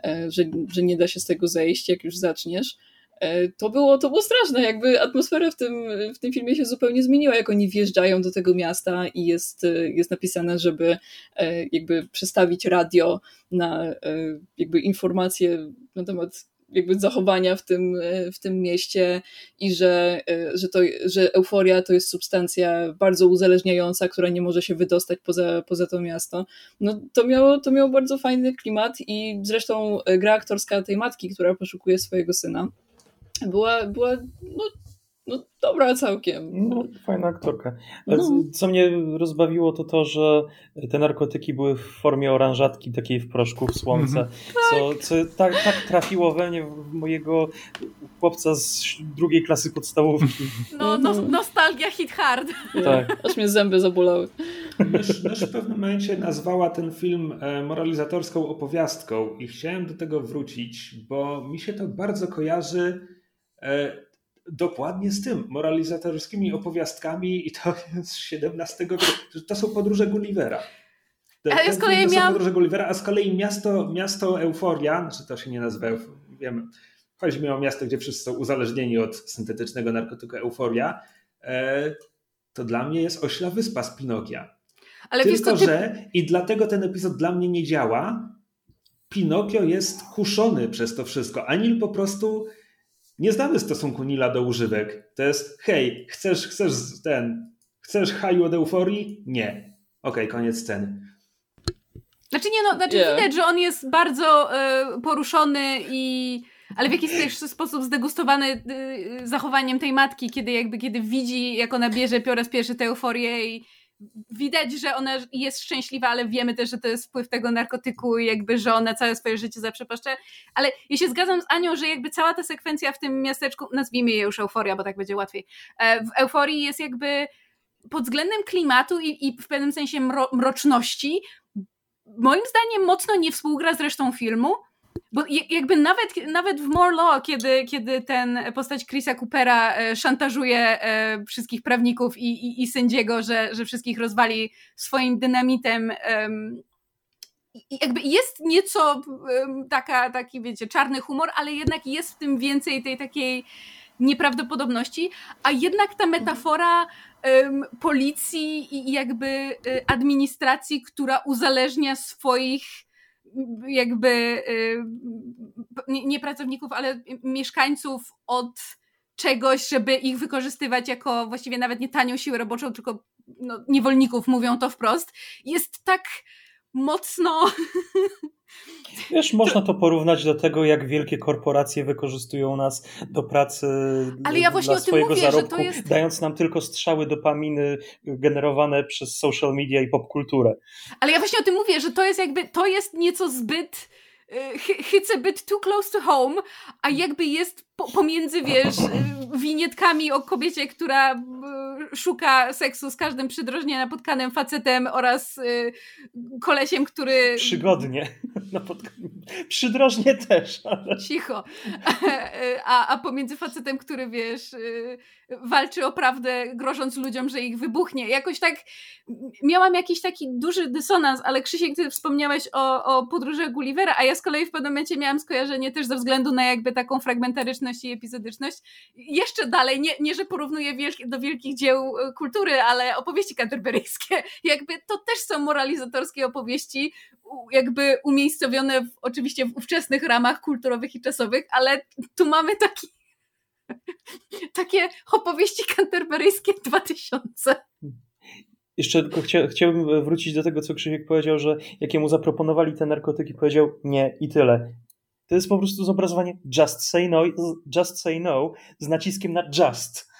Speaker 5: e, że, że nie da się z tego zejść, jak już zaczniesz. To było, to było straszne, jakby atmosfera w tym, w tym filmie się zupełnie zmieniła, jak oni wjeżdżają do tego miasta i jest, jest napisane, żeby jakby przestawić radio na jakby informacje na temat jakby zachowania w tym, w tym mieście i że, że, to, że euforia to jest substancja bardzo uzależniająca, która nie może się wydostać poza, poza to miasto. No to miało, to miało bardzo fajny klimat i zresztą gra aktorska tej matki, która poszukuje swojego syna, była, była no, no, dobra. całkiem.
Speaker 3: No, fajna aktorka. No. Co mnie rozbawiło to to, że te narkotyki były w formie oranżatki takiej w proszku, w słońce, -hmm. co, co tak, tak trafiło we mnie, w mojego chłopca z drugiej klasy podstawówki.
Speaker 2: No, no nostalgia hit hard.
Speaker 5: Tak. Aż mnie zęby zabolały.
Speaker 1: Mysz, mysz w pewnym momencie nazwała ten film e, moralizatorską opowiastką i chciałem do tego wrócić, bo mi się to bardzo kojarzy dokładnie z tym, moralizatorskimi opowiastkami i to z XVII wieku. To są podróże Gullivera.
Speaker 2: Te, Ale z kolei
Speaker 1: to
Speaker 2: miałam...
Speaker 1: podróże Gullivera, a z kolei miasto, miasto Euforia, znaczy to się nie nazywa, wiemy, chodzi mi o miasto, gdzie wszyscy są uzależnieni od syntetycznego narkotyku Euforia, e, to dla mnie jest ośla wyspa z Pinokia. Ale Tylko, ty... że i dlatego ten epizod dla mnie nie działa. Pinokio jest kuszony przez to wszystko. Anil po prostu nie znamy stosunku Nila do używek. To jest hej, chcesz, chcesz ten, chcesz haju od euforii? Nie. Okej, okay, koniec sceny.
Speaker 2: Znaczy nie no, znaczy yeah. widać, że on jest bardzo y, poruszony i ale w jakiś też sposób zdegustowany y, zachowaniem tej matki, kiedy jakby kiedy widzi, jak ona bierze po raz pierwszy tę euforię i widać, że ona jest szczęśliwa, ale wiemy też, że to jest wpływ tego narkotyku i jakby, że ona całe swoje życie zaprzepaszcza. Ale ja się zgadzam z Anią, że jakby cała ta sekwencja w tym miasteczku, nazwijmy je już euforia, bo tak będzie łatwiej, e, w euforii jest jakby pod względem klimatu i, i w pewnym sensie mro, mroczności moim zdaniem mocno nie współgra z resztą filmu, bo jakby nawet, nawet w More Law, kiedy, kiedy ten postać Chrisa Coopera e, szantażuje e, wszystkich prawników i, i, i sędziego, że, że wszystkich rozwali swoim dynamitem, jakby jest nieco taka, taki, wiecie, czarny humor, ale jednak jest w tym więcej tej takiej nieprawdopodobności, a jednak ta metafora policji i jakby y, administracji, która uzależnia swoich jakby y, nie pracowników, ale mieszkańców od czegoś, żeby ich wykorzystywać jako właściwie nawet nie tanią siłę roboczą, tylko no, niewolników, mówią to wprost, jest tak mocno.
Speaker 3: Wiesz, można to porównać do tego, jak wielkie korporacje wykorzystują nas do pracy Ale ja właśnie dla swojego mówię, zarobku, jest... dając nam tylko strzały dopaminy generowane przez social media i popkulturę.
Speaker 2: Ale ja właśnie o tym mówię, że to jest jakby, to jest nieco zbyt hits a bit too close to home, a jakby jest pomiędzy, wiesz, winietkami o kobiecie, która szuka seksu z każdym przydrożnie napotkanym facetem oraz y, kolesiem, który...
Speaker 3: Przygodnie. Przydrożnie też. Ale...
Speaker 2: Cicho. A, a pomiędzy facetem, który, wiesz, y, walczy o prawdę, grożąc ludziom, że ich wybuchnie. Jakoś tak miałam jakiś taki duży dysonans, ale Krzysiek, ty wspomniałeś o, o podróży Gullivera, a ja z kolei w pewnym momencie miałam skojarzenie też ze względu na jakby taką fragmentaryczność i epizodyczność. Jeszcze dalej, nie, nie że porównuję wielki, do wielkich dzieł e, kultury, ale opowieści canterburyjskie. Jakby to też są moralizatorskie opowieści, jakby umiejscowione w, oczywiście w ówczesnych ramach kulturowych i czasowych, ale tu mamy taki takie opowieści canterburyjskie 2000.
Speaker 3: Jeszcze tylko chcia, chciałbym wrócić do tego, co Krzysiek powiedział, że jakiemu zaproponowali te narkotyki, powiedział nie i tyle. To jest po prostu zobrazowanie just say no, just say no z naciskiem na just.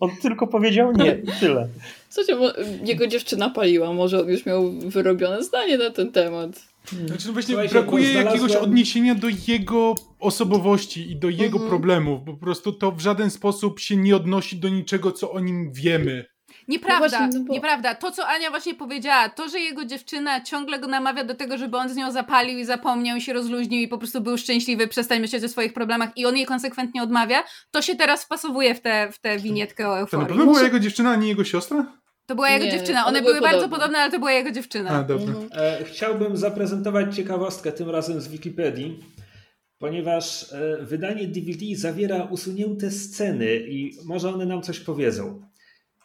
Speaker 3: On tylko powiedział nie i tyle.
Speaker 5: Słuchajcie, jego dziewczyna paliła, może on już miał wyrobione zdanie na ten temat.
Speaker 4: Znaczy, no właśnie Słuchajcie, brakuje jakiegoś odniesienia do jego osobowości i do jego mhm. problemów. Po prostu to w żaden sposób się nie odnosi do niczego, co o nim wiemy.
Speaker 2: Nieprawda, no właśnie, no bo... nieprawda. To, co Ania właśnie powiedziała, to, że jego dziewczyna ciągle go namawia do tego, żeby on z nią zapalił i zapomniał i się rozluźnił i po prostu był szczęśliwy, przestań myśleć o swoich problemach i on jej konsekwentnie odmawia, to się teraz wpasowuje w tę w te winietkę o euforii.
Speaker 4: To na pewno była jego dziewczyna, a nie jego siostra?
Speaker 2: To była jego nie, dziewczyna. One, one były, były bardzo podobne, ale to była jego dziewczyna.
Speaker 4: A, dobra. Mhm.
Speaker 1: E, chciałbym zaprezentować ciekawostkę, tym razem z Wikipedii, ponieważ e, wydanie DVD zawiera usunięte sceny i może one nam coś powiedzą.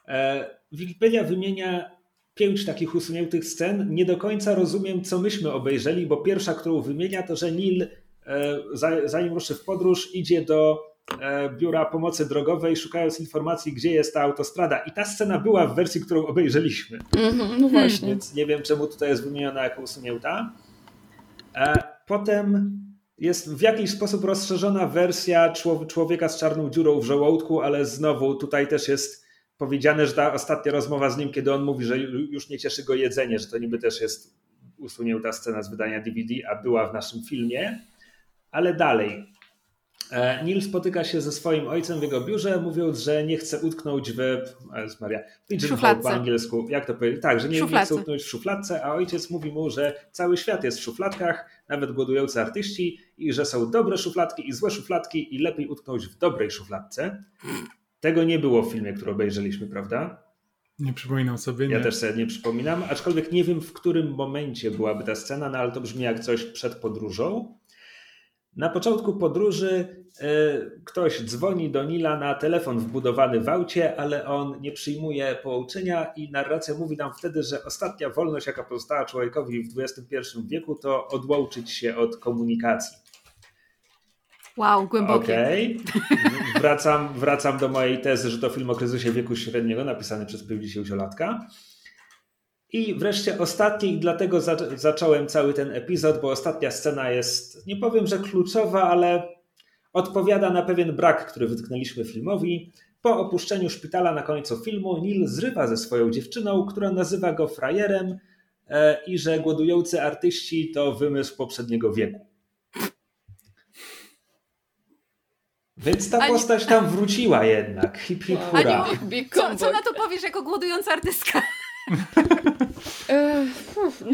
Speaker 1: E, Wikipedia wymienia pięć takich usuniętych scen. Nie do końca rozumiem, co myśmy obejrzeli, bo pierwsza, którą wymienia, to że Neil, e, zanim ruszy w podróż, idzie do e, biura pomocy drogowej, szukając informacji, gdzie jest ta autostrada. I ta scena była w wersji, którą obejrzeliśmy.
Speaker 5: Mm-hmm, no właśnie.
Speaker 1: Więc nie wiem, czemu tutaj jest wymieniona jako usunięta. Potem jest w jakiś sposób rozszerzona wersja człowieka z czarną dziurą w żołądku, ale znowu tutaj też jest powiedziane, że ta ostatnia rozmowa z nim, kiedy on mówi, że już nie cieszy go jedzenie, że to niby też jest usunięta scena z wydania DVD, a była w naszym filmie. Ale dalej. E, Neil spotyka się ze swoim ojcem w jego biurze, mówiąc, że nie chce utknąć w. Jezus Maria, pigeonhole po angielsku. Jak to powiedzieć? Tak, że nie, nie chce utknąć w szufladce, a ojciec mówi mu, że cały świat jest w szufladkach, nawet głodujący artyści, i że są dobre szufladki i złe szufladki, i lepiej utknąć w dobrej szufladce. Tego nie było w filmie, który obejrzeliśmy, prawda?
Speaker 4: Nie przypominam sobie. Nie.
Speaker 1: Ja też sobie nie przypominam, aczkolwiek nie wiem, w którym momencie byłaby ta scena, no ale to brzmi jak coś przed podróżą. Na początku podróży y, ktoś dzwoni do Nila na telefon wbudowany w aucie, ale on nie przyjmuje połączenia i narracja mówi nam wtedy, że ostatnia wolność, jaka pozostała człowiekowi w XXI wieku, to odłączyć się od komunikacji.
Speaker 2: Wow, głębokie.
Speaker 1: Okej. Okay. Wracam, wracam do mojej tezy, że to film o kryzysie wieku średniego napisany przez 50-latka. I wreszcie ostatni, i dlatego za, zacząłem cały ten epizod, bo ostatnia scena jest, nie powiem, że kluczowa, ale odpowiada na pewien brak, który wytknęliśmy filmowi. Po opuszczeniu szpitala na końcu filmu Neil zrywa ze swoją dziewczyną, która nazywa go frajerem e, i że głodujący artyści to wymysł poprzedniego wieku. Więc ta postać tam wróciła jednak. Hip, hip, hura.
Speaker 2: Co, co na to powiesz jako głodująca artystka?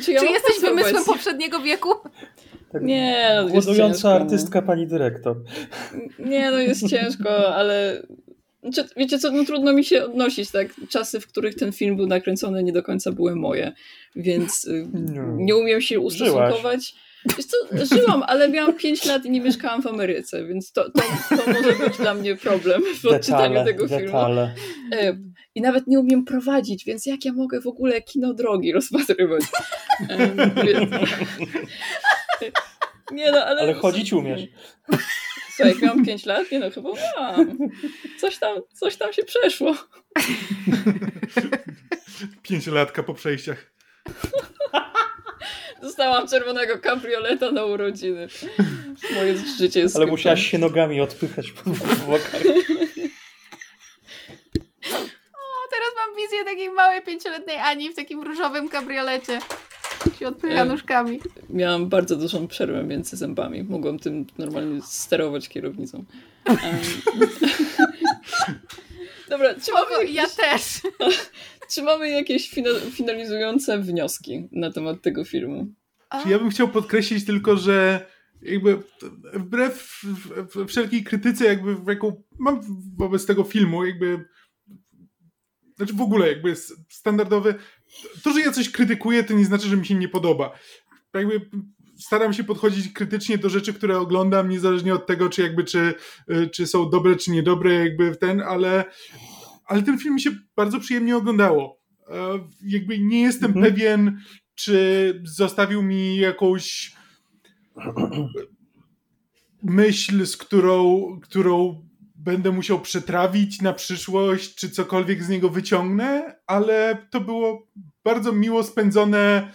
Speaker 5: czy, ja
Speaker 2: czy jesteś wymysłem poprzedniego wieku?
Speaker 5: Tak, nie,
Speaker 3: no Głodująca no. artystka no. pani dyrektor.
Speaker 5: Nie, no jest ciężko, ale znaczy, wiecie co, no trudno mi się odnosić, tak? Czasy, w których ten film był nakręcony nie do końca były moje, więc y, nie umiem się ustosunkować. Żyłaś. Wiesz co, żyłam, ale miałam 5 lat i nie mieszkałam w Ameryce, więc to, to, to może być dla mnie problem w odczytaniu tego detale. filmu. I nawet nie umiem prowadzić, więc jak ja mogę w ogóle kino drogi rozpatrywać?
Speaker 3: Nie no, ale... Ale chodzić umiesz.
Speaker 5: Słuchaj, jak miałam 5 lat? Nie no, chyba mam. Coś tam, coś tam się przeszło.
Speaker 4: Pięciolatka po przejściach.
Speaker 5: Dostałam czerwonego kabrioleta na urodziny. Moje życie jest
Speaker 3: Ale musiałaś się nogami odpychać po bokach.
Speaker 2: O, teraz mam wizję takiej małej pięcioletniej Ani w takim różowym kabriolecie. Się odpycha nóżkami.
Speaker 5: Miałam bardzo dużą przerwę między zębami. Mogłam tym normalnie sterować kierownicą. Dobra, czy mamy
Speaker 2: Ja też.
Speaker 5: Czy mamy jakieś finalizujące wnioski na temat tego filmu?
Speaker 4: Czy ja bym chciał podkreślić tylko, że jakby wbrew wszelkiej krytyce, jakby jaką mam wobec tego filmu, jakby znaczy w ogóle jakby standardowy, to, że ja coś krytykuję, to nie znaczy, że mi się nie podoba. Jakby staram się podchodzić krytycznie do rzeczy, które oglądam, niezależnie od tego, czy jakby, czy, czy są dobre, czy niedobre, jakby ten, ale ale ten film mi się bardzo przyjemnie oglądało. E, jakby nie jestem mhm. pewien, czy zostawił mi jakąś myśl, z którą, którą będę musiał przetrawić na przyszłość, czy cokolwiek z niego wyciągnę, ale to było bardzo miło spędzone.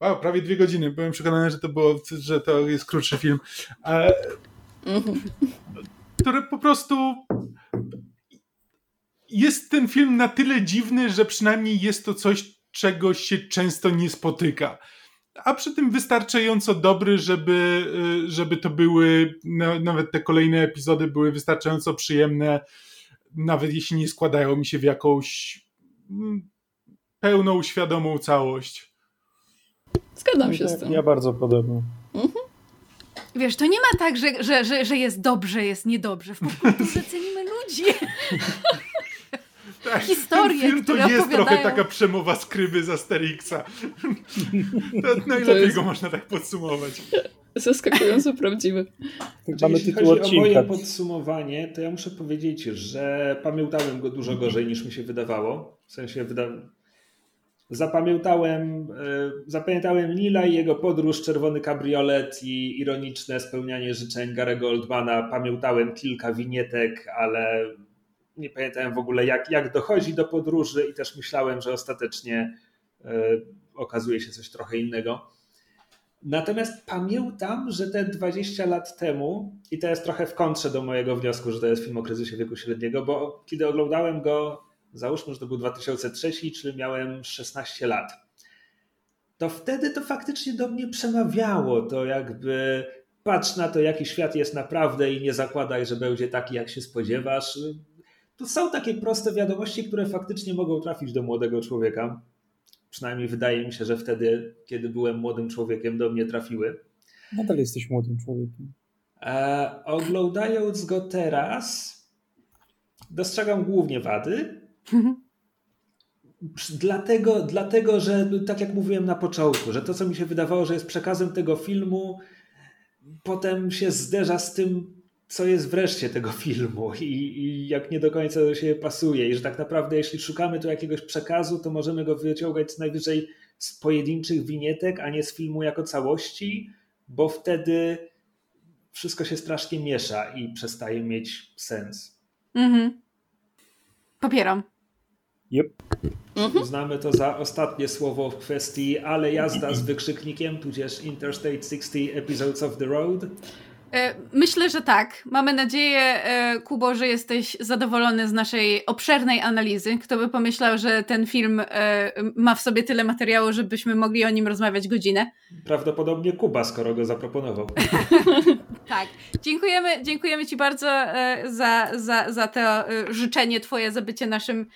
Speaker 4: Wow, prawie dwie godziny. Byłem przekonany, że to było, że to jest krótszy film. E, mhm. które po prostu jest ten film na tyle dziwny, że przynajmniej jest to coś, czego się często nie spotyka. A przy tym wystarczająco dobry, żeby, y, żeby to były, nawet te kolejne epizody były wystarczająco przyjemne, nawet jeśli nie składają mi się w jakąś mm, pełną, świadomą całość.
Speaker 5: Zgadzam się z tym.
Speaker 3: Ja bardzo podobnie. Mhm.
Speaker 2: Wiesz, to nie ma tak, że, że, że, że jest dobrze, jest niedobrze. W popkulturze cenimy ludzi.
Speaker 4: tak, historie, film to jest opowiadają... trochę taka przemowa skryby z Asterixa. to najlepiej jest... go można tak podsumować.
Speaker 5: Zaskakująco prawdziwy.
Speaker 1: Mamy Jeśli chodzi odcinka. o moje podsumowanie, to ja muszę powiedzieć, że pamiętałem go dużo gorzej niż mi się wydawało. W sensie wyda... zapamiętałem, e, zapamiętałem Nila i jego podróż, czerwony kabriolet i ironiczne spełnianie życzeń Garego Oldmana. Pamiętałem kilka winietek, ale nie pamiętałem w ogóle jak, jak dochodzi do podróży i też myślałem, że ostatecznie y, okazuje się coś trochę innego. Natomiast pamiętam, że te 20 lat temu, i to jest trochę w kontrze do mojego wniosku, że to jest film o kryzysie wieku średniego, bo kiedy oglądałem go, załóżmy, że to był 2003, czyli miałem 16 lat, to wtedy to faktycznie do mnie przemawiało. To jakby patrz na to, jaki świat jest naprawdę i nie zakładaj, że będzie taki, jak się spodziewasz. To są takie proste wiadomości, które faktycznie mogą trafić do młodego człowieka. Przynajmniej wydaje mi się, że wtedy, kiedy byłem młodym człowiekiem, do mnie trafiły.
Speaker 3: Nadal jesteś młodym człowiekiem.
Speaker 1: E, oglądając go teraz, dostrzegam głównie wady. dlatego, dlatego, że tak jak mówiłem na początku, że to, co mi się wydawało, że jest przekazem tego filmu, potem się zderza z tym, co jest wreszcie tego filmu i, i, jak nie do końca do siebie pasuje. I że tak naprawdę, jeśli szukamy tu jakiegoś przekazu, to możemy go wyciągać co najwyżej z pojedynczych winietek, a nie z filmu jako całości, bo wtedy wszystko się strasznie miesza i przestaje mieć sens. Mhm.
Speaker 2: Popieram.
Speaker 3: Yep.
Speaker 1: Mhm. Uznamy to za ostatnie słowo w kwestii ale jazda z wykrzyknikiem, tudzież Interstate 60 Episodes of the Road.
Speaker 2: E, myślę, że tak. Mamy nadzieję, e, Kubo, że jesteś zadowolony z naszej obszernej analizy. Kto by pomyślał, że ten film e, ma w sobie tyle materiału, żebyśmy mogli o nim rozmawiać godzinę?
Speaker 1: Prawdopodobnie Kuba, skoro go zaproponował.
Speaker 2: tak. Dziękujemy, dziękujemy Ci bardzo za, za, za to życzenie Twoje, za bycie naszym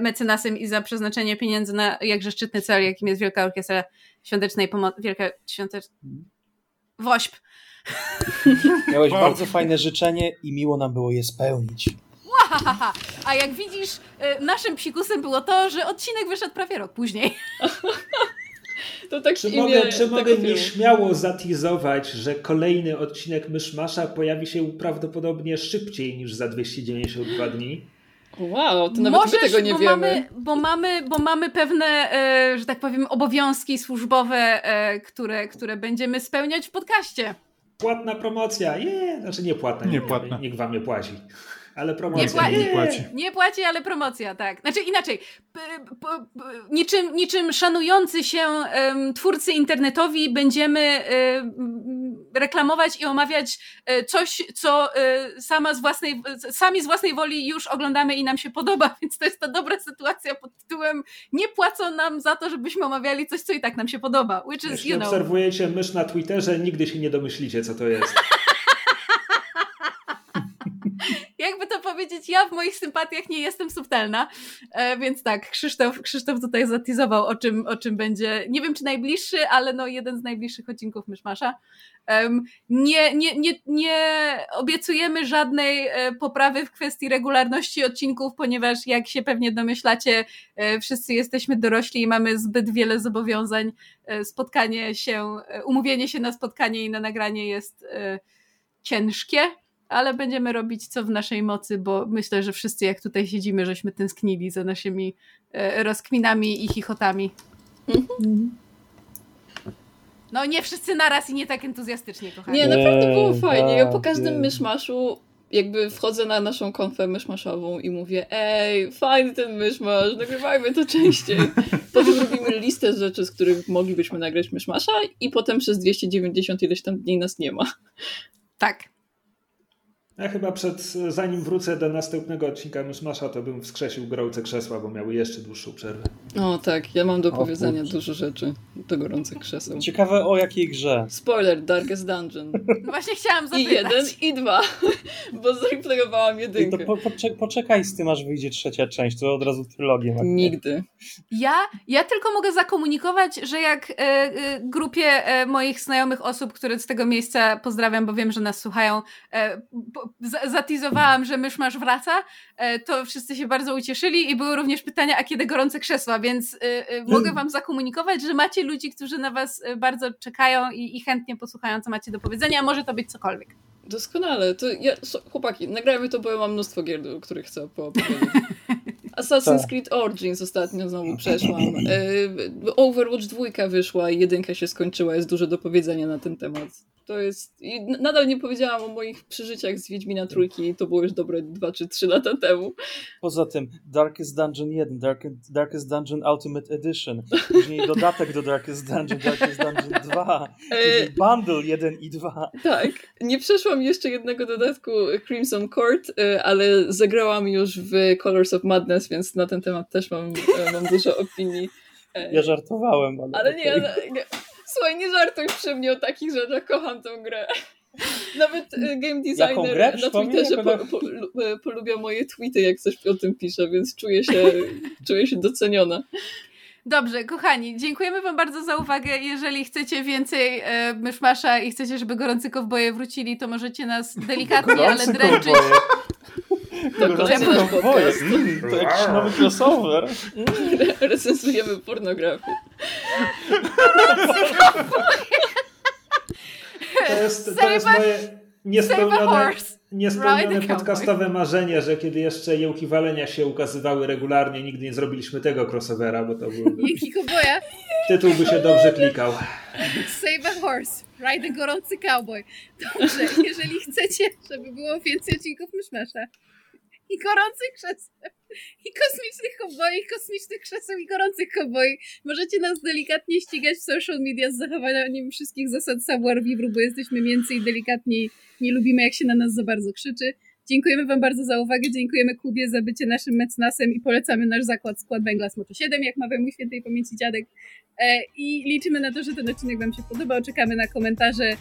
Speaker 2: mecenasem i za przeznaczenie pieniędzy na jakże szczytny cel, jakim jest Wielka Orkiestra Świątecznej Pomocy. Wielka Świąteczna... WOŚP.
Speaker 3: Miałeś wow. bardzo fajne życzenie i miło nam było je spełnić.
Speaker 2: A jak widzisz, y, naszym psikusem było to, że odcinek wyszedł prawie rok później.
Speaker 1: To tak czy mogę, czy mogę nieśmiało zatizować, że kolejny odcinek Myszmasza pojawi się prawdopodobnie szybciej niż za 292 dni?
Speaker 5: Wow, to nawet Możesz, my tego nie
Speaker 2: bo
Speaker 5: wiemy.
Speaker 2: Mamy, bo, mamy, bo mamy pewne, e, że tak powiem, obowiązki służbowe, e, które, które będziemy spełniać w podcaście.
Speaker 1: Płatna promocja, je, znaczy nie płatna, nie płatna. nikt wam nie płaci. Ale promocja.
Speaker 2: Nie płaci, nie płaci. Nie płaci, ale promocja, tak. Znaczy inaczej, p, p, p, niczym, niczym szanujący się um, twórcy internetowi będziemy um, reklamować i omawiać um, coś, co sama z własnej, sami z własnej woli już oglądamy i nam się podoba, więc to jest ta dobra sytuacja pod tytułem nie płacą nam za to, żebyśmy omawiali coś, co i tak nam się podoba. Which is,
Speaker 1: Jeśli
Speaker 2: you know.
Speaker 1: obserwujecie mysz na Twitterze, nigdy się nie domyślicie, co to jest.
Speaker 2: powiedzieć, ja w moich sympatiach nie jestem subtelna, e, więc tak, Krzysztof, Krzysztof tutaj zatizował, o czym, o czym będzie, nie wiem czy najbliższy, ale no jeden z najbliższych odcinków Myszmasza. Nie, nie, nie, nie obiecujemy żadnej e, poprawy w kwestii regularności odcinków, ponieważ jak się pewnie domyślacie, e, wszyscy jesteśmy dorośli i mamy zbyt wiele zobowiązań. Spotkanie się, umówienie się na spotkanie i na nagranie jest ciężkie ale będziemy robić co w naszej mocy, bo myślę, że wszyscy jak tutaj siedzimy, żeśmy tęsknili za naszymi e, rozkminami i chichotami. Mhm. No nie wszyscy naraz i nie tak entuzjastycznie, kochani.
Speaker 5: Nie, naprawdę było fajnie. Ja po każdym myszmaszu jakby wchodzę na naszą konfę myszmaszową i mówię ej, fajny ten myszmasz, nagrywajmy to częściej. Potem robimy listę rzeczy, z których moglibyśmy nagrać myszmasza i potem przez 290 ileś tam dni nas nie ma.
Speaker 2: Tak.
Speaker 1: Ja chyba przed, zanim wrócę do następnego odcinka Myszmasza, to bym wskrzesił gorące krzesła, bo miały jeszcze dłuższą przerwę.
Speaker 5: O tak, ja mam do powiedzenia dużo rzeczy do gorących krzeseł.
Speaker 3: Ciekawe o jakiej grze.
Speaker 5: Spoiler, Darkest Dungeon.
Speaker 2: No właśnie chciałam zapytać.
Speaker 5: I jeden, i dwa, bo zreplayowałam jedynkę.
Speaker 3: to po, poczekaj z tym, aż wyjdzie trzecia część, to od razu trylogię.
Speaker 5: Nigdy.
Speaker 2: Ja, ja tylko mogę zakomunikować, że jak e, e, grupie e, moich znajomych osób, które z tego miejsca pozdrawiam, bo wiem, że nas słuchają, po, zatizowałam, że myszmasz wraca, e, to wszyscy się bardzo ucieszyli i były również pytania, a kiedy gorące krzesła, więc y, y, mogę wam zakomunikować, że macie ludzi, którzy na was bardzo czekają i, i chętnie posłuchają, co macie do powiedzenia, a może to być cokolwiek.
Speaker 5: Doskonale. To ja, chłopaki, nagrajmy to, bo ja mam mnóstwo gier, o których chcę opowiedzieć. Assassin's tak. Creed Origins ostatnio znowu przeszłam. Overwatch 2 wyszła i jedynka się skończyła. Jest dużo do powiedzenia na ten temat. To jest. I nadal nie powiedziałam o moich przeżyciach z Wiedźmina Trójki, to było już dobre 2 czy 3 lata temu.
Speaker 3: Poza tym Darkest Dungeon 1, Darkest, Darkest Dungeon Ultimate Edition, później dodatek do Darkest Dungeon, Darkest Dungeon 2, później bundle 1 i 2.
Speaker 5: Tak, nie przeszłam jeszcze jednego dodatku Crimson Court, e, ale zagrałam już w Colors of Madness, więc na ten temat też mam, e, mam dużo opinii.
Speaker 3: Ja żartowałem, ale.
Speaker 5: Ale nie, nie, Słuchaj, nie żartuj przy mnie o takich rzeczach, kocham tę grę. Nawet e, game designer grę, na Twitterze po, po, e, polubia moje tweety, jak coś o tym pisze, więc czuję się, czuję się doceniona.
Speaker 2: Dobrze, kochani, dziękujemy Wam bardzo za uwagę. Jeżeli chcecie więcej e, myszmasza i chcecie, żeby gorący kowboje wrócili, to możecie nas delikatnie, ale dręczyć.
Speaker 5: To kolejny podcast.
Speaker 3: Mm, to jakiś nowy crossover.
Speaker 5: Recenzujemy pornografię.
Speaker 1: To jest, to jest moje niespełnione, niespełnione podcastowe marzenie, że kiedy jeszcze jełki walenia się ukazywały regularnie, nigdy nie zrobiliśmy tego crossovera, bo to byłby...
Speaker 2: Jełki koboja?
Speaker 1: Tytuł by się dobrze klikał.
Speaker 2: Save a horse. Ride a gorący cowboy. Dobrze, jeżeli chcecie, żeby było więcej odcinków Myszmasza, i gorących krzeseł, i kosmicznych kowboi, i kosmicznych krzeseł, i gorących kowboi. Możecie nas delikatnie ścigać w social media z zachowaniem wszystkich zasad savoir vivre, bo jesteśmy mięcy i nie lubimy jak się na nas za bardzo krzyczy. Dziękujemy Wam bardzo za uwagę, dziękujemy Kubie za bycie naszym mecenasem i polecamy nasz zakład Skład Węgla Smoczo 7, jak mawiał mój świętej pamięci dziadek. E, I liczymy na to, że ten odcinek Wam się podobał. Czekamy na komentarze, e,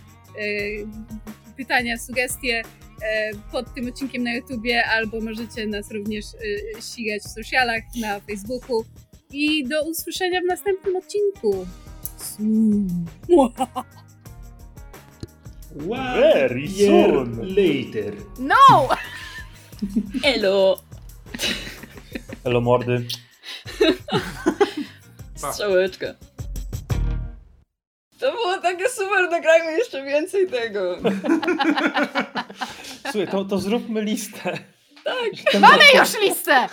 Speaker 2: pytania, sugestie. E, pod tym odcinkiem na YouTubie, albo możecie nas również e, ścigać w socialach, na Facebooku. I do usłyszenia w następnym odcinku.
Speaker 1: Very soon later.
Speaker 2: No!
Speaker 5: Elo!
Speaker 3: Elo mordy.
Speaker 5: Strzałeczka. To było takie super, nagrajmy jeszcze więcej tego.
Speaker 3: Słuchaj, to, to zróbmy listę.
Speaker 5: Tak.
Speaker 2: Mamy już listę!